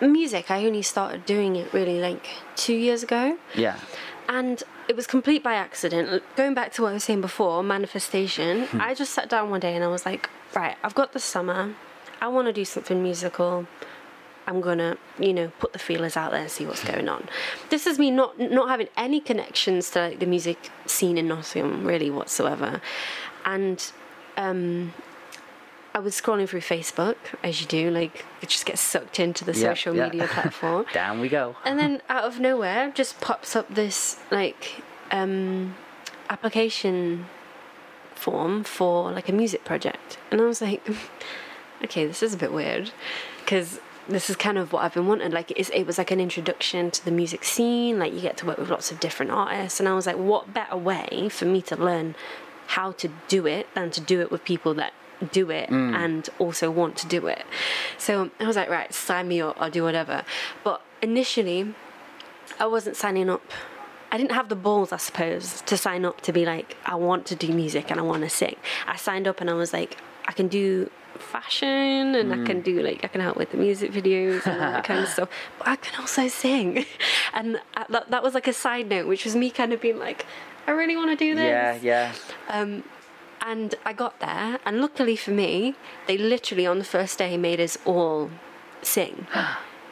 music. I only started doing it really like two years ago, yeah. And it was complete by accident. Going back to what I was saying before, manifestation. Hmm. I just sat down one day and I was like, right, I've got the summer. I want to do something musical. I'm gonna, you know, put the feelers out there and see what's going on. This is me not not having any connections to like, the music scene in Nottingham really whatsoever, and um, I was scrolling through Facebook as you do, like you just get sucked into the Yeah, social yeah. media platform, Down we go. and then out of nowhere just pops up this like um, application form for like a music project. And I was like, okay, this is a bit weird because this is kind of what I've been wanting. Like it's, it was like an introduction to the music scene. Like you get to work with lots of different artists, and I was like, what better way for me to learn how to do it than to do it with people that do it and also want to do it. So I was like, right, sign me up. I'll do whatever. But initially, I wasn't signing up. I didn't have the balls, I suppose, to sign up to be like, I want to do music and I want to sing. I signed up and I was like, I can do fashion and I can do like I can help with the music videos and all that kind of stuff. But I can also sing, and I, that, that was like a side note, which was me kind of being like, I really want to do this. Yeah, yeah. Um, and I got there, and luckily for me, they literally on the first day made us all sing.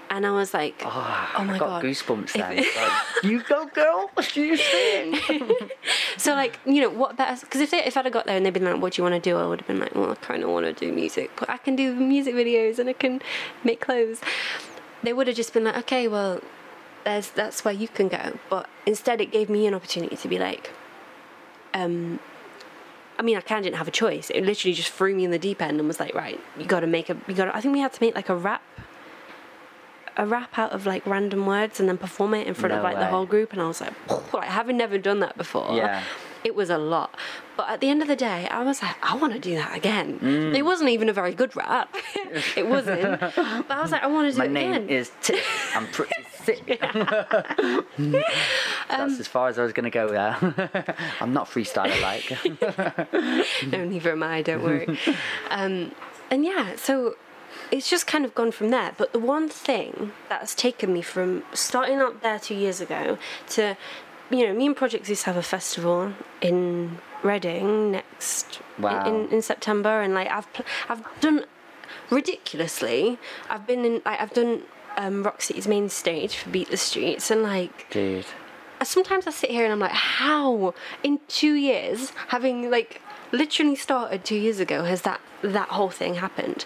And I was like, Oh, Oh my I got God. goosebumps then. Like, you go, girl. You sing. so like you know what better? Because if they, if I'd have got there and they'd been like, "What do you want to do?" I would have been like, "Well, I kind of want to do music, but I can do music videos and I can make clothes." They would have just been like, "Okay, well, there's that's where you can go." But instead, it gave me an opportunity to be like, um. I mean, I kind of didn't have a choice. It literally just threw me in the deep end and was like, right, you got to make a, you got. I think we had to make like a rap, a rap out of like random words and then perform it in front of No like the whole group. And I was like, like having never done that before. Yeah. It was a lot. But at the end of the day, I was like, I want to do that again. Mm. It wasn't even a very good rap. it wasn't. But I was like, I want to do My it name again. is Tip. I'm pretty Um, That's as far as I was going to go there. I'm not freestyler like. no, neither am I, don't worry. um, and yeah, so it's just kind of gone from there. But the one thing that has taken me from starting up there two years ago to, you know, me and Project Zeus have a festival in Reading next Wow. in, in September, and like I've pl- I've done ridiculously. I've been in like I've done. Um, Rock City's main stage for Beat the Streets, and like Dude. sometimes I sit here and I'm like, how in two years, having like literally started two years ago, has that that whole thing happened?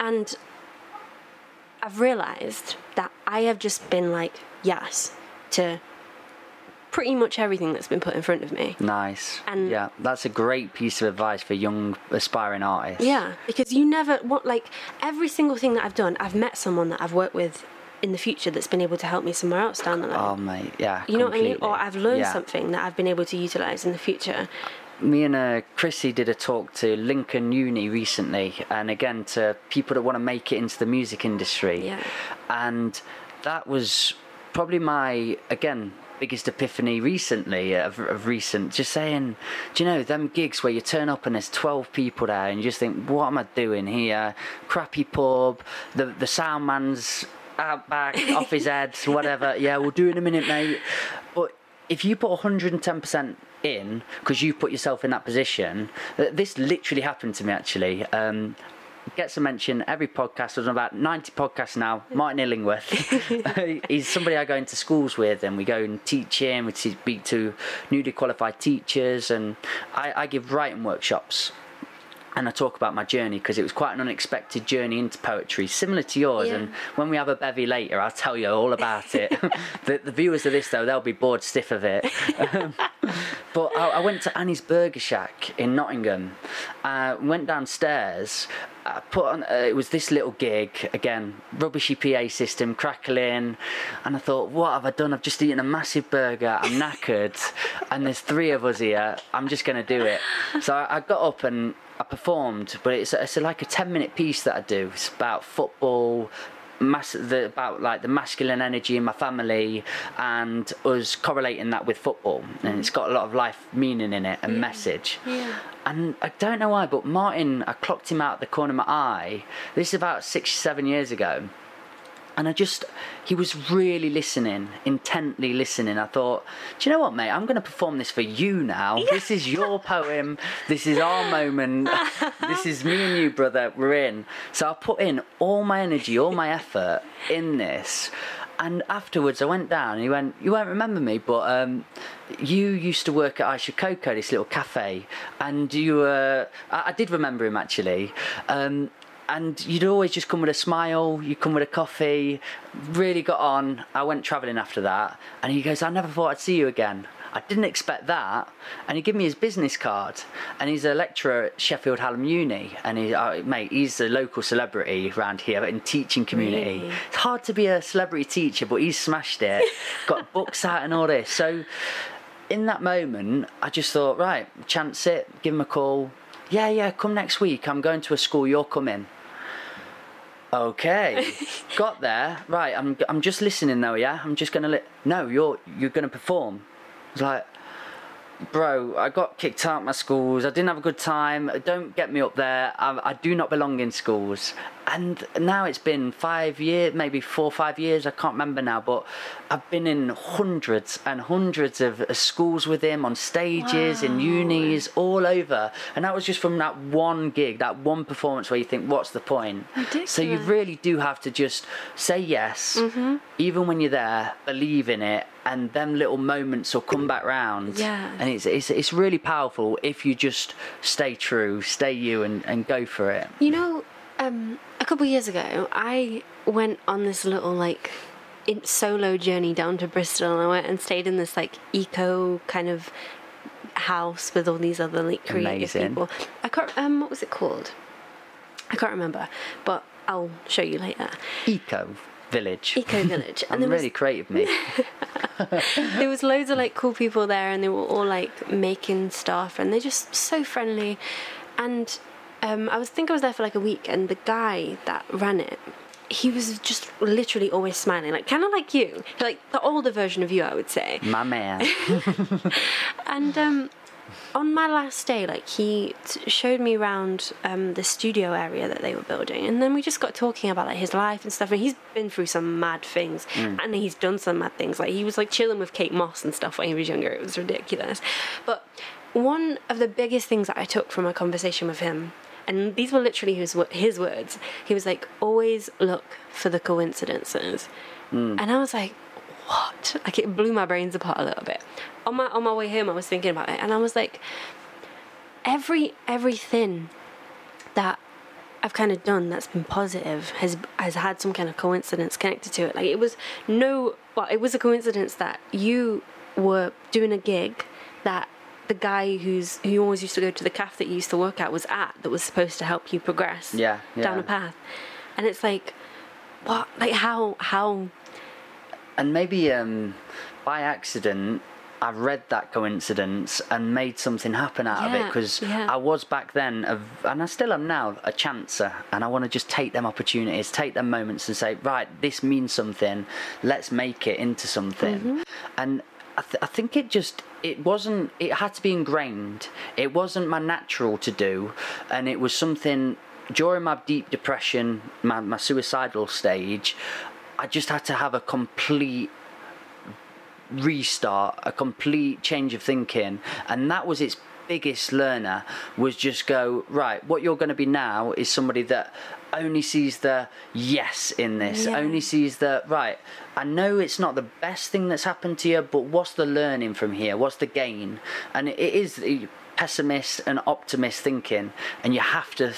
And I've realised that I have just been like yes to pretty much everything that's been put in front of me. Nice. And- yeah, that's a great piece of advice for young aspiring artists. Yeah, because you never want like every single thing that I've done, I've met someone that I've worked with in the future that's been able to help me somewhere else down the line. Oh mate, yeah. you know what I mean? Or I've learned Yeah. something that I've been able to utilise in the future. me and uh, Chrissy did a talk to Lincoln Uni recently, and again to people that want to make it into the music industry. Yeah. And that was probably my again biggest epiphany recently of, of recent. Just saying, do you know them gigs where you turn up and there's twelve people there, and you just think, what am I doing here? Crappy pub. The the sound man's out back, off his head, whatever. Yeah, we'll do it in a minute, mate. But if you put 110% in because you put yourself in that position th- this literally happened to me actually um, gets a mention every podcast. I've done about 90 podcasts now. Martin Illingworth. He's somebody I go into schools with, and we go and teach him. We speak to newly qualified teachers, and I, I give writing workshops. And I talk about my journey because it was quite an unexpected journey into poetry, similar to yours. Yeah. And when we have a bevy later, I'll tell you all about it. the, the viewers of this, though, they'll be bored stiff of it. But I, I went to Annie's Burger Shack in Nottingham. Uh, went downstairs. I put on. Uh, it was this little gig again, rubbishy PA system, crackling, and I thought, what have I done? I've just eaten a massive burger. I'm knackered, and there's three of us here. I'm just gonna do it. So I, I got up and I performed, but it's it's like a ten minute piece that I do. It's about football, mass the, about like the masculine energy in my family and us correlating that with football. And it's got a lot of life meaning in it and message. Yeah. and I don't know why but Martin I clocked him out the corner of my eye. This is about six seven years ago and I just he was really listening intently listening. I thought do you know what mate? I'm going to perform this for you now. This is your poem. This is our moment. This is me and you brother. We're in. So I put in all my energy all my effort in this. And afterwards I went down and he went you won't remember me but um, you used to work at Aisha Coco this little cafe. And you uh, I, I did remember him actually. Um, and you'd always just come with a smile, you come with a coffee, really got on. I went travelling after that, and he goes, I never thought I'd see you again. I didn't expect that. And he gave me his business card. And he's a lecturer at Sheffield Hallam Uni. And he, uh, mate, he's a local celebrity around here in teaching community. Really? It's hard to be a celebrity teacher, but he's smashed it. Got books out and all this. So in that moment, I just thought, right, chance it, give him a call. Yeah, yeah, come next week. I'm going to a school. You're coming. Okay, got there. Right, I'm I'm just listening though. Yeah, I'm just gonna li- No, you're you're gonna perform. It's like, bro, I got kicked out of my schools. I didn't have a good time. Don't get me up there. I, I do not belong in schools. And now it's been five years, maybe four or five years. I can't remember now, but I've been in hundreds and hundreds of schools with him on stages, in unis, all over. And that was just from that one gig, that one performance where you think, what's the point? So you really do have to just say yes, Mm-hmm. even when you're there, believe in it, and them little moments will come back round. Yeah. And it's, it's, it's really powerful if you just stay true, stay you, and, and go for it. You know, um, a couple of years ago, I went on this little like in solo journey down to Bristol, and I went and stayed in this like eco kind of house with all these other like creative Amazing. people. I can't. Um, what was it called? I can't remember, but I'll show you later. Eco Village. Eco Village, I'm and there was really creative, me. there was loads of like cool people there and they were all like making stuff and they're just so friendly and um, i was think i was there for like a week and the guy that ran it he was just literally always smiling like kind of like you like the older version of you i would say My man. and um, on my last day, like he t- showed me around um, the studio area that they were building, and then we just got talking about like his life and stuff. And he's been through some mad things, and he's done some mad things. Like he was like chilling with Kate Moss and stuff when he was younger. It was ridiculous. But one of the biggest things that I took from a conversation with him. And these were literally his his words. He was like, "Always look for the coincidences," hmm. and I was like, what? Like it blew my brains apart a little bit. On my on my way home, I was thinking about it, and I was like, every everything that I've kind of done that's been positive has has had some kind of coincidence connected to it. Like it was no, well, it was a coincidence that you were doing a gig that the guy who's who always used to go to the cafe that you used to work at was at that was supposed to help you progress Yeah, down a path, and it's like, what? Like how how and maybe um, by accident I read that coincidence and made something happen out of it because yeah. I was back then, a, and I still am now, a chancer, and I want to just take them opportunities, take them moments, and say, right, this means something. Let's make it into something. Mm-hmm. And I, th- I think it just it wasn't. It had to be ingrained. It wasn't my natural to do, and it was something during my deep depression, my, my suicidal stage. I just had to have a complete restart, a complete change of thinking, and that was its biggest learner. Was just go right. What you're going to be now is somebody that only sees the yes in this, Yeah. only sees the right. I know it's not the best thing that's happened to you, but what's the learning from here? What's the gain? And it is the pessimist and optimist thinking, and you have to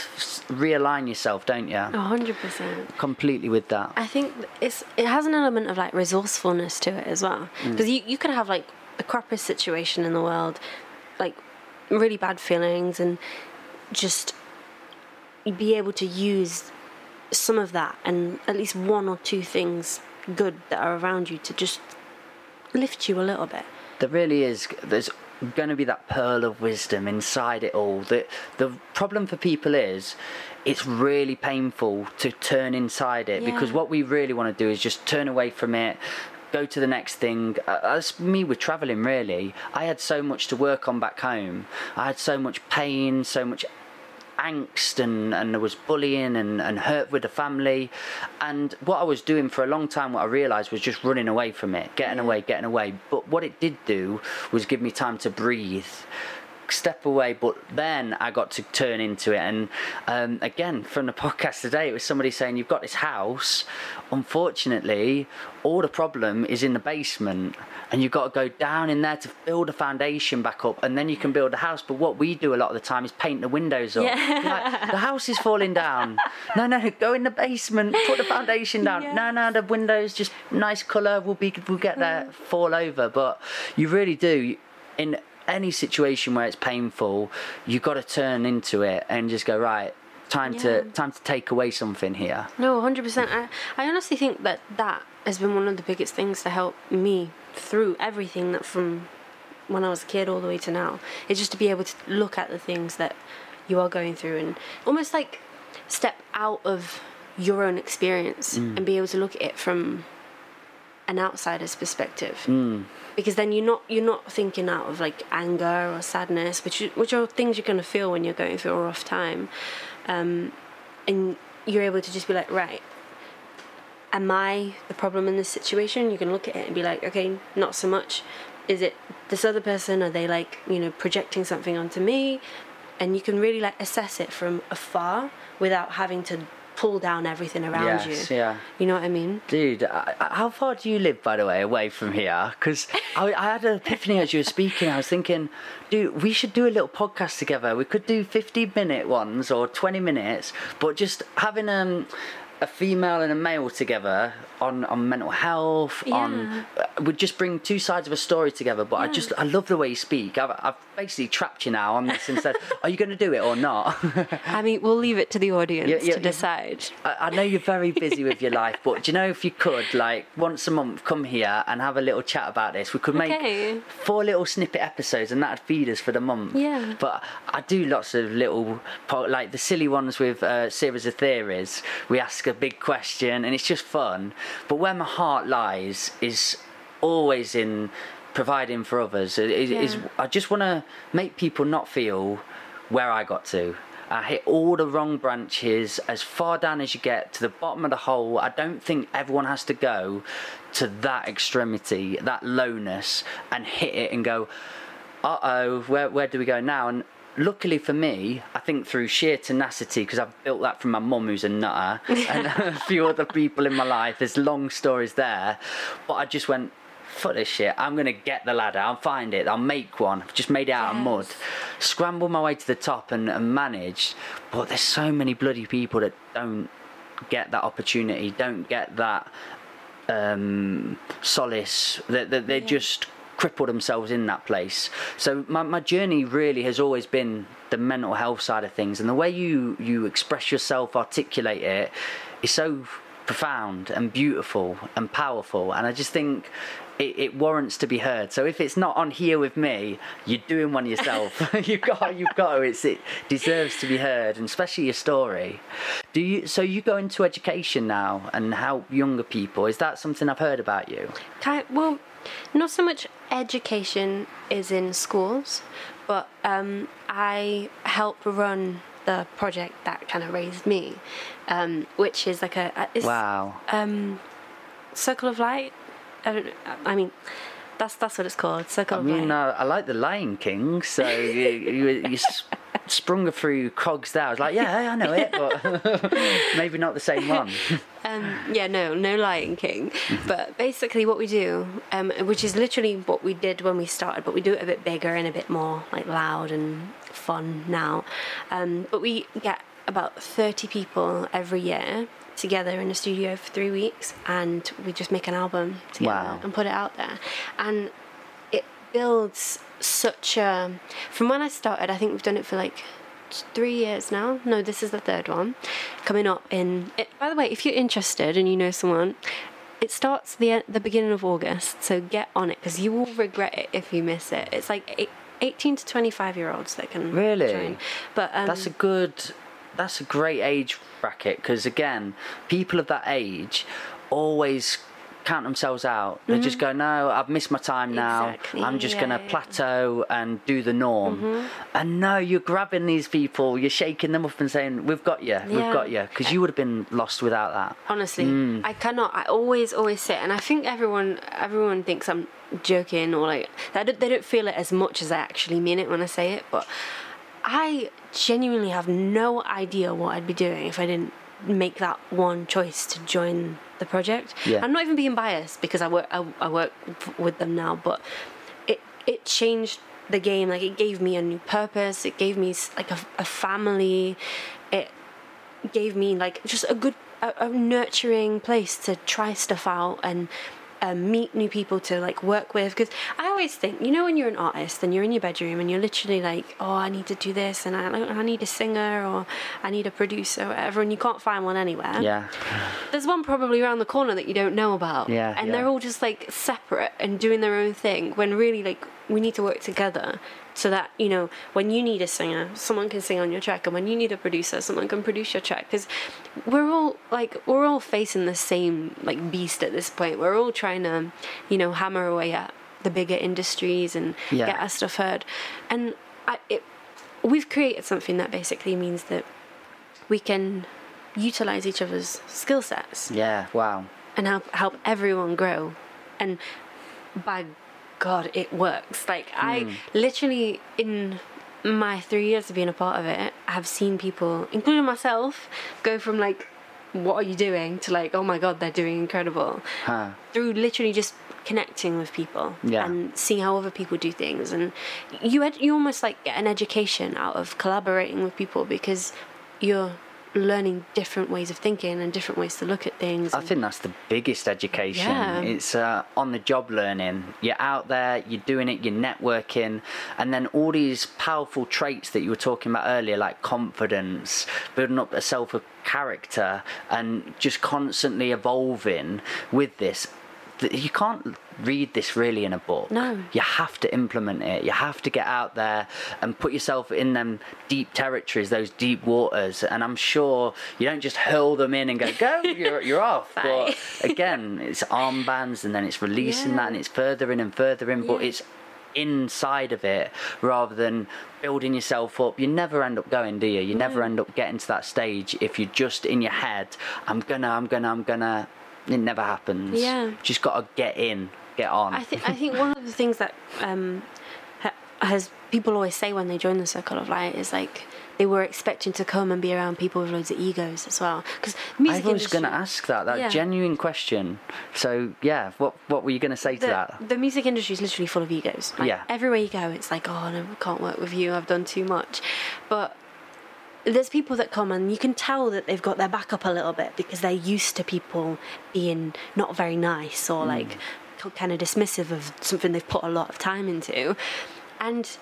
realign yourself, don't you? a hundred percent. Completely with that. I think it's it has an element of like resourcefulness to it as well mm. because you, you could have like the crappiest situation in the world, like really bad feelings and just be able to use some of that and at least one or two things good that are around you to just lift you a little bit. There really is. There's going to be that pearl of wisdom inside it all. The the problem for people is it's really painful to turn inside it because what we really want to do is just turn away from it. Go to the next thing. That's me with travelling, really. I had so much to work on back home. I had so much pain, so much angst and, and there was bullying and, and hurt with the family. And what I was doing for a long time, what I realised was just running away from it, getting away, getting away. But what it did do was give me time to breathe. Step away, but then I got to turn into it. And um, again, from the podcast today, it was somebody saying, You've got this house. Unfortunately, all the problem is in the basement, and you've got to go down in there to build a foundation back up, and then you can build a house. But what we do a lot of the time is paint the windows up. Yeah. Like, the house is falling down. No, no, go in the basement, put the foundation down. No, no, the windows just nice colour. We'll be, we'll get there, fall over. But you really do. in any situation where it's painful, you've got to turn into it and just go right. Time Yeah. to time to take away something here. No, hundred percent. I I honestly think that that has been one of the biggest things to help me through everything that from when I was a kid all the way to now. Is just to be able to look at the things that you are going through and almost like step out of your own experience mm. and be able to look at it from an outsider's perspective. Because then you're not you're not thinking out of like anger or sadness, which you- which are things you're gonna feel when you're going through a rough time, um, and you're able to just be like, right, am I the problem in this situation? You can look at it and be like, okay, not so much. Is it this other person? Are they like, you know, projecting something onto me? And you can really like assess it from afar without having to pull down everything around Yes, you. yeah. You know what I mean? Dude, I, I- how far do you live, by the way, away from here? Because I, I had an epiphany as you were speaking. I was thinking, dude, we should do a little podcast together. We could do 15 minute ones or 20 minutes, but just having um, a female and a male together on, on mental health, on Yeah. uh, would just bring two sides of a story together. But I just, I love the way you speak. I've, I've basically trapped you now on this and said, are you going to do it or not? I mean, we'll leave it to the audience Yeah, yeah, to decide. I, I know you're very busy with your life, but do you know if you could, like, once a month, come here and have a little chat about this? We could make Okay. four little snippet episodes, and that'd feed us for the month. Yeah. But I do lots of little, like the silly ones with uh, series of theories. We ask a big question, and it's just fun. But where my heart lies is always in providing for others. Is- Yeah. I just want to make people not feel where I got to. I hit all the wrong branches as far down as you get to the bottom of the hole. I don't think everyone has to go to that extremity, that lowness, and hit it and go, uh oh, where, where do we go now? And luckily for me, I think through sheer tenacity, because I've built that from my mum, who's a nutter, and a few other people in my life, there's long stories there. But I just went, fuck this shit, I'm to get the ladder, I'll find it, I'll make one. I've just made it out of mud. Scramble my way to the top and, and manage. But there's so many bloody people that don't get that opportunity, don't get that um, solace that, that they just cripple themselves in that place. So my, my journey really has always been the mental health side of things, and the way you you express yourself, articulate it, is so profound and beautiful and powerful. And I just think. It, it warrants to be heard. So if it's not on here with me, you're doing one yourself. you've got, you've got to. It's, it deserves to be heard, and especially your story. Do you? So you go into education now and help younger people. Is that something I've heard about you? Kind well, not so much education is in schools, but um, I help run the project that kind of raised me, um, which is like a, a it's Wow. um, Circle of Light. I. I mean, that's that's what it's called. Circle I mean, uh, I like the Lion King, so you, you, you s- sprung through cogs there. I was like, yeah, I know it, but maybe not the same one. Um, yeah, no, no Lion King. But basically, what we do, um, which is literally what we did when we started, but we do it a bit bigger and a bit more like loud and fun now. Um, but we get about thirty people every year together in a studio for three weeks, and we just make an album together Wow. and put it out there. And it builds such a. From when I started, I think we've done it for like three years now. No, this is the third one coming up in. It, by the way, if you're interested and you know someone, it starts the the beginning of August. So get on it because you will regret it if you miss it. It's like eight, 18 to 25 year olds that can Really? join. But um, That's a good. That's a great age bracket because again, people of that age always count themselves out. They just go, "No, I've missed my time now. Mm-hmm. Exactly, I'm just yeah, gonna yeah, yeah. plateau and do the norm." Mm-hmm. And no, you're grabbing these people, you're shaking them up and saying, "We've got you. We've got you," because you would have been lost without that. honestly Mm. i cannot i always always say, and i think everyone everyone thinks i'm joking or like they don't, they don't feel it as much as i actually mean it when i say it but i genuinely have no idea what i'd be doing if i didn't make that one choice to join the project. Yeah. i'm not even being biased because i work I, I work with them now but it it changed the game. Like it gave me a new purpose. It gave me like a, a family. It gave me like just a good a, a nurturing place to try stuff out and um, meet new people to like work with because I always think you know when you're an artist and you're in your bedroom and you're literally like oh I need to do this and I, I need a singer or I need a producer or whatever and you can't find one anywhere Yeah. there's one probably around the corner that you don't know about Yeah, and yeah. they're all just like separate and doing their own thing when really like we need to work together so that you know when you need a singer someone can sing on your track and when you need a producer someone can produce your track because we're all like we're all facing the same like beast at this point we're all trying to you know hammer away at the bigger industries and Yeah. get our stuff heard and I, it, we've created something that basically means that we can utilize each other's skill sets Yeah. Wow. and help help everyone grow and by god it works like i hmm. literally in my three years of being a part of it I have seen people including myself go from like what are you doing to like oh my god they're doing incredible Huh. through literally just connecting with people Yeah. and seeing how other people do things and you ed- you almost like get an education out of collaborating with people because you're learning different ways of thinking and different ways to look at things I think that's the biggest education. Yeah. It's uh, on the job learning. You're out there, you're doing it, you're networking, and then all these powerful traits that you were talking about earlier, like confidence, building up a self of character, and just constantly evolving with this. You can't read this really in a book. No. You have to implement it. You have to get out there and put yourself in them deep territories, those deep waters. And I'm sure you don't just hurl them in and go, go, you're, you're off. Bye. But again, it's armbands and then it's releasing that and it's further in and further in. But Yeah. it's inside of it rather than building yourself up. You never end up going, do you? You never end up getting to that stage if you're just in your head, I'm gonna, I'm gonna, I'm gonna. It never happens. Yeah. Just got to get in, get on. I think I think one of the things that um, has people always say when they join the circle of light is like they were expecting to come and be around people with loads of egos as well. Because music I was going to ask that. That Yeah. genuine question. So yeah, what what were you going to say to that? the music industry is literally full of egos. Like, Yeah. Everywhere you go, it's like, oh no, I can't work with you. I've done too much. But there's people that come and you can tell that they've got their back up a little bit because they're used to people being not very nice or hmm. like kind of dismissive of something they've put a lot of time into. And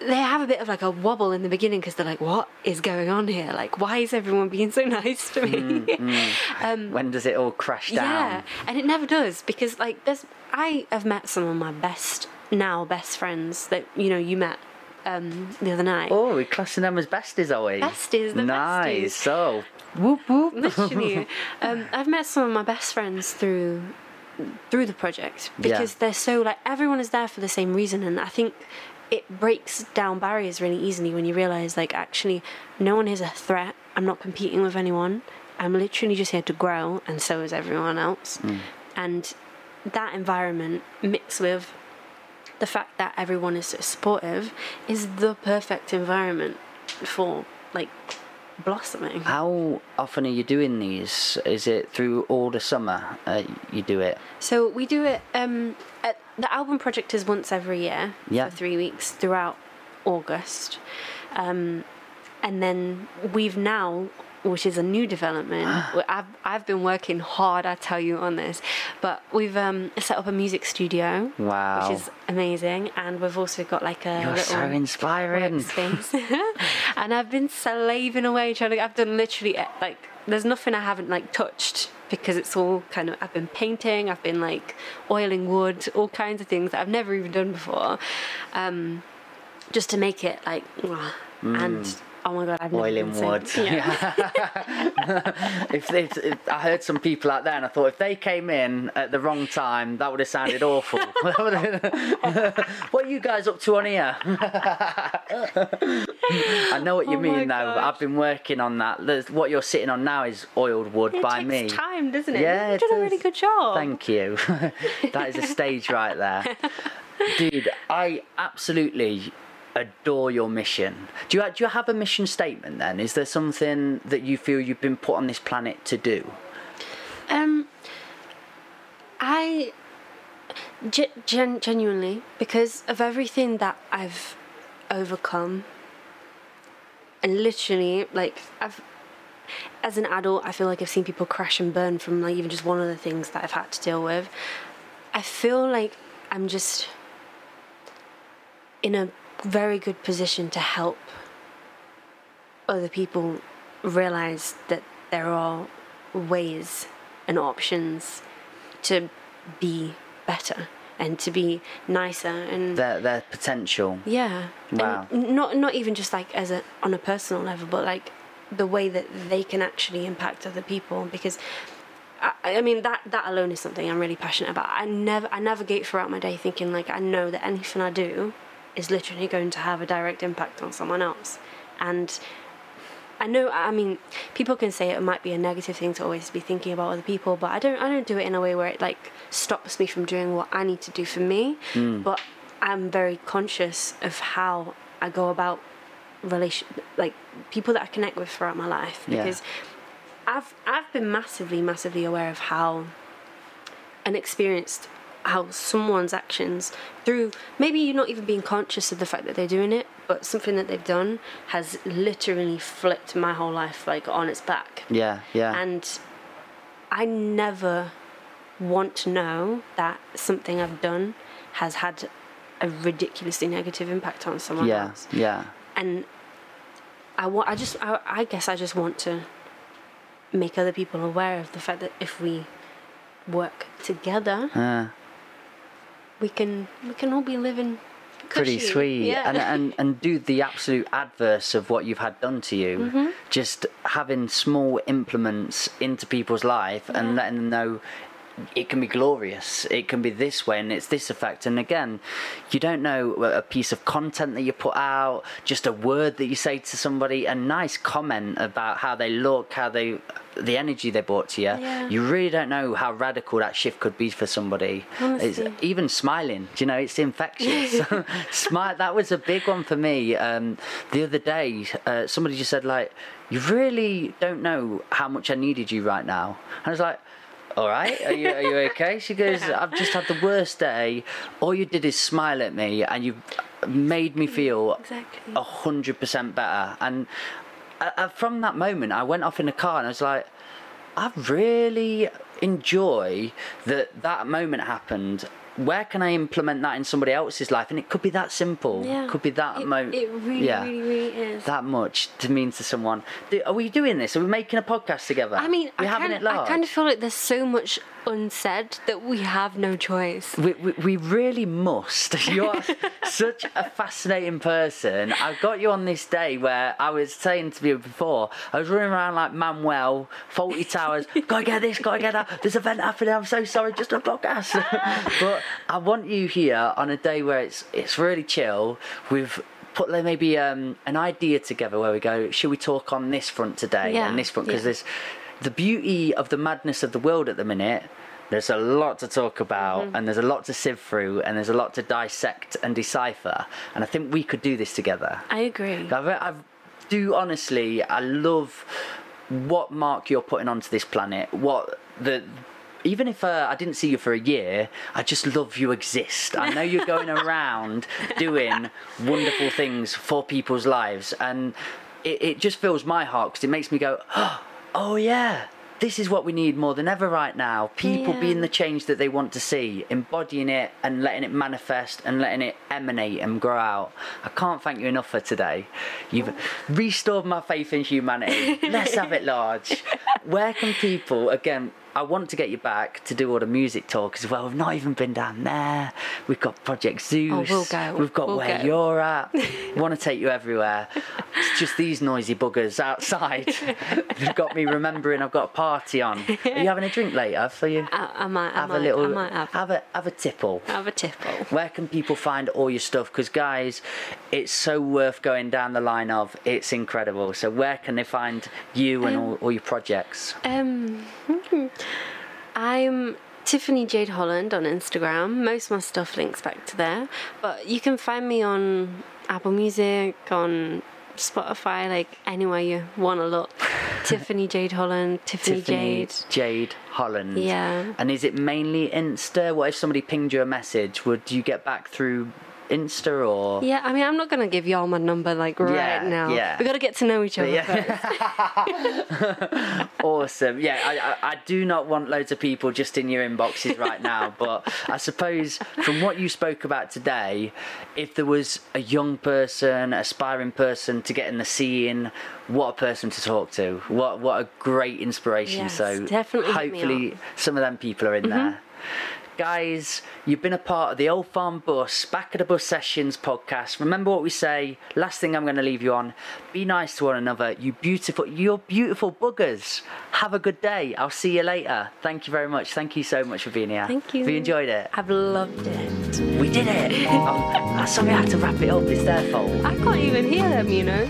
they have a bit of like a wobble in the beginning because they're like, what is going on here? Like, why is everyone being so nice to me? Hmm, hmm. um, When does it all crash down? yeah, and it never does because like there's I have met some of my best now best friends that you know you met um, the other night. Oh, we're classing them as besties, are we? Besties, the nice. besties. So, whoop whoop. Literally, um, I've met some of my best friends through through the project Yeah. because they're so like everyone is there for the same reason, and I think it breaks down barriers really easily when you realize like actually no one is a threat. I'm not competing with anyone. I'm literally just here to grow, and so is everyone else. And that environment mixed with the fact that everyone is so supportive is the perfect environment for like blossoming. How often are you doing these? Is it through all the summer? Uh, you do it. So we do it. Um, at, the album project is once every year Yeah. for three weeks throughout August, um, and then we've now, which is a new development. I've I've been working hard, I tell you, on this, but we've um, set up a music studio, Wow. which is amazing, and we've also got like a You're little so inspiring. workspace. and I've been slaving away trying to. I've done literally eh, like. There's nothing I haven't like touched because it's all kind of. I've been painting. I've been like oiling wood, all kinds of things that I've never even done before, um, just to make it like. mwah. And oh my god, I've never Oiling been wood. Yeah. if, they, if I heard some people out there, and I thought if they came in at the wrong time, that would have sounded awful. What are you guys up to on here? I know what you Oh mean, though. I've been working on that. There's, what you're sitting on now is oiled wood It by takes me. time, doesn't it? Yeah, You've done a really good job. Thank you. that is a stage right there. Dude, I absolutely adore your mission. Do you, do you have a mission statement then? Is there something that you feel you've been put on this planet to do? Um, I gen- genuinely because of everything that I've overcome, and literally, like I've as an adult, I feel like I've seen people crash and burn from like even just one of the things that I've had to deal with. I feel like I'm just in a very good position to help other people realize that there are ways and options to be better and to be nicer and Their their potential. yeah Wow. and not not even just like as a on a personal level but like the way that they can actually impact other people because I, I mean that that alone is something I'm really passionate about. I never I navigate throughout my day thinking like I know that anything I do is literally going to have a direct impact on someone else, and I know I mean people can say it might be a negative thing to always be thinking about other people, but I don't I don't do it in a way where it like stops me from doing what I need to do for me. Mm. But I'm very conscious of how I go about relation like people that I connect with throughout my life Yeah. because I've I've been massively massively aware of how and experienced how someone's actions through maybe you're not even being conscious of the fact that they're doing it but something that they've done has literally flipped my whole life like on its back Yeah, yeah. and I never want to know that something I've done has had a ridiculously negative impact on someone yeah, else yeah. and I want I just I, I guess I just want to make other people aware of the fact that if we work together Uh, we can we can all be living pretty cushy. sweet yeah. and, and and do the absolute adverse of what you've had done to you Mm-hmm. just having small implements into people's life and letting them know it can be glorious it can be this way and it's this effect. And again you don't know a piece of content that you put out just a word that you say to somebody a nice comment about how they look how they the energy they brought to you. Yeah. you really don't know how radical that shift could be for somebody. Even smiling you know it's infectious. Smile that was a big one for me. Um, the other day uh, somebody just said like you really don't know how much i needed you right now. And i was like all right are you, are you okay she goes i've just had the worst day all you did is smile at me and you made me feel Exactly. a hundred percent better and uh, uh, from that moment i went off in the car and i was like I really enjoy that that moment happened. Where can I implement that in somebody else's life? And it could be that simple. yeah It Could be that it, moment. it really yeah. really really is that much to mean to someone. Do- Are we doing this? Are we making a podcast together? I mean, we're I having kind, it I kind of feel like there's so much unsaid that we have no choice. We, we, we really must. You're such a fascinating person. I got you on this day where I was saying to you before, I was running around like Manuel, Fawlty Towers, gotta get this, gotta get that, there's an event happening, I'm so sorry, just a podcast. but I want you here on a day where it's it's really chill. We've put maybe um, an idea together where we go, should we talk on this front today Yeah, and this front? Because yeah. there's the beauty of the madness of the world at the minute. There's a lot to talk about, Mm-hmm. and there's a lot to sieve through, and there's a lot to dissect and decipher. And I think we could do this together. I agree. I've, I do honestly, I love what mark you're putting onto this planet. What the. Even if uh, I didn't see you for a year, I just love you exist. I know you're going around doing wonderful things for people's lives, and it, it just fills my heart because it makes me go, oh Oh, yeah, this is what we need more than ever right now. Oh, people Yeah. being the change that they want to see, embodying it and letting it manifest and letting it emanate and grow out. I can't thank you enough for today. You've restored my faith in humanity. Let's have it large. Where can people, again, I want to get you back to do all the music talk as well. We've not even been down there. We've got Project Zeus. Oh, we'll go. We've got We'll where go. you're at. we want to take you everywhere. It's just these noisy buggers outside. They've got me remembering I've got a party on. Are you having a drink later for you? I, I might, I have might, a little, I might have, have a have a tipple. have a tipple. Where can people find all your stuff? Because guys, it's so worth going down the line of. It's incredible. So where can they find you and Um, all, all your projects? Um, I'm Tiffany Jade Holland on Instagram. Most of my stuff links back to there, but you can find me on Apple Music, on Spotify, like anywhere you want to look. Tiffany Jade Holland, Tiffany, Tiffany Jade. Jade Holland. Yeah. And is it mainly Insta? What if somebody pinged you a message? Would you get back through Insta or? Yeah, I mean, I'm not gonna give y'all my number like right Yeah, now. yeah. We gotta get to know each other first. Yeah. awesome. Yeah, I, I, I do not want loads of people just in your inboxes right now, but I suppose from what you spoke about today, if there was a young person, aspiring person to get in the scene, what a person to talk to. What what a great inspiration. Yes, so definitely hopefully some of them people are in mm-hmm. there. Guys, you've been a part of the Old Farm Bus, Back of the Bus Sessions podcast. Remember what we say. Last thing I'm going to leave you on be nice to one another. You beautiful, you're beautiful buggers. Have a good day. I'll see you later. Thank you very much. Thank you so much for being here. Thank you. Have you enjoyed it? I've loved it. We did it. oh, sorry I had to wrap it up. It's their fault. I can't even hear them, you know.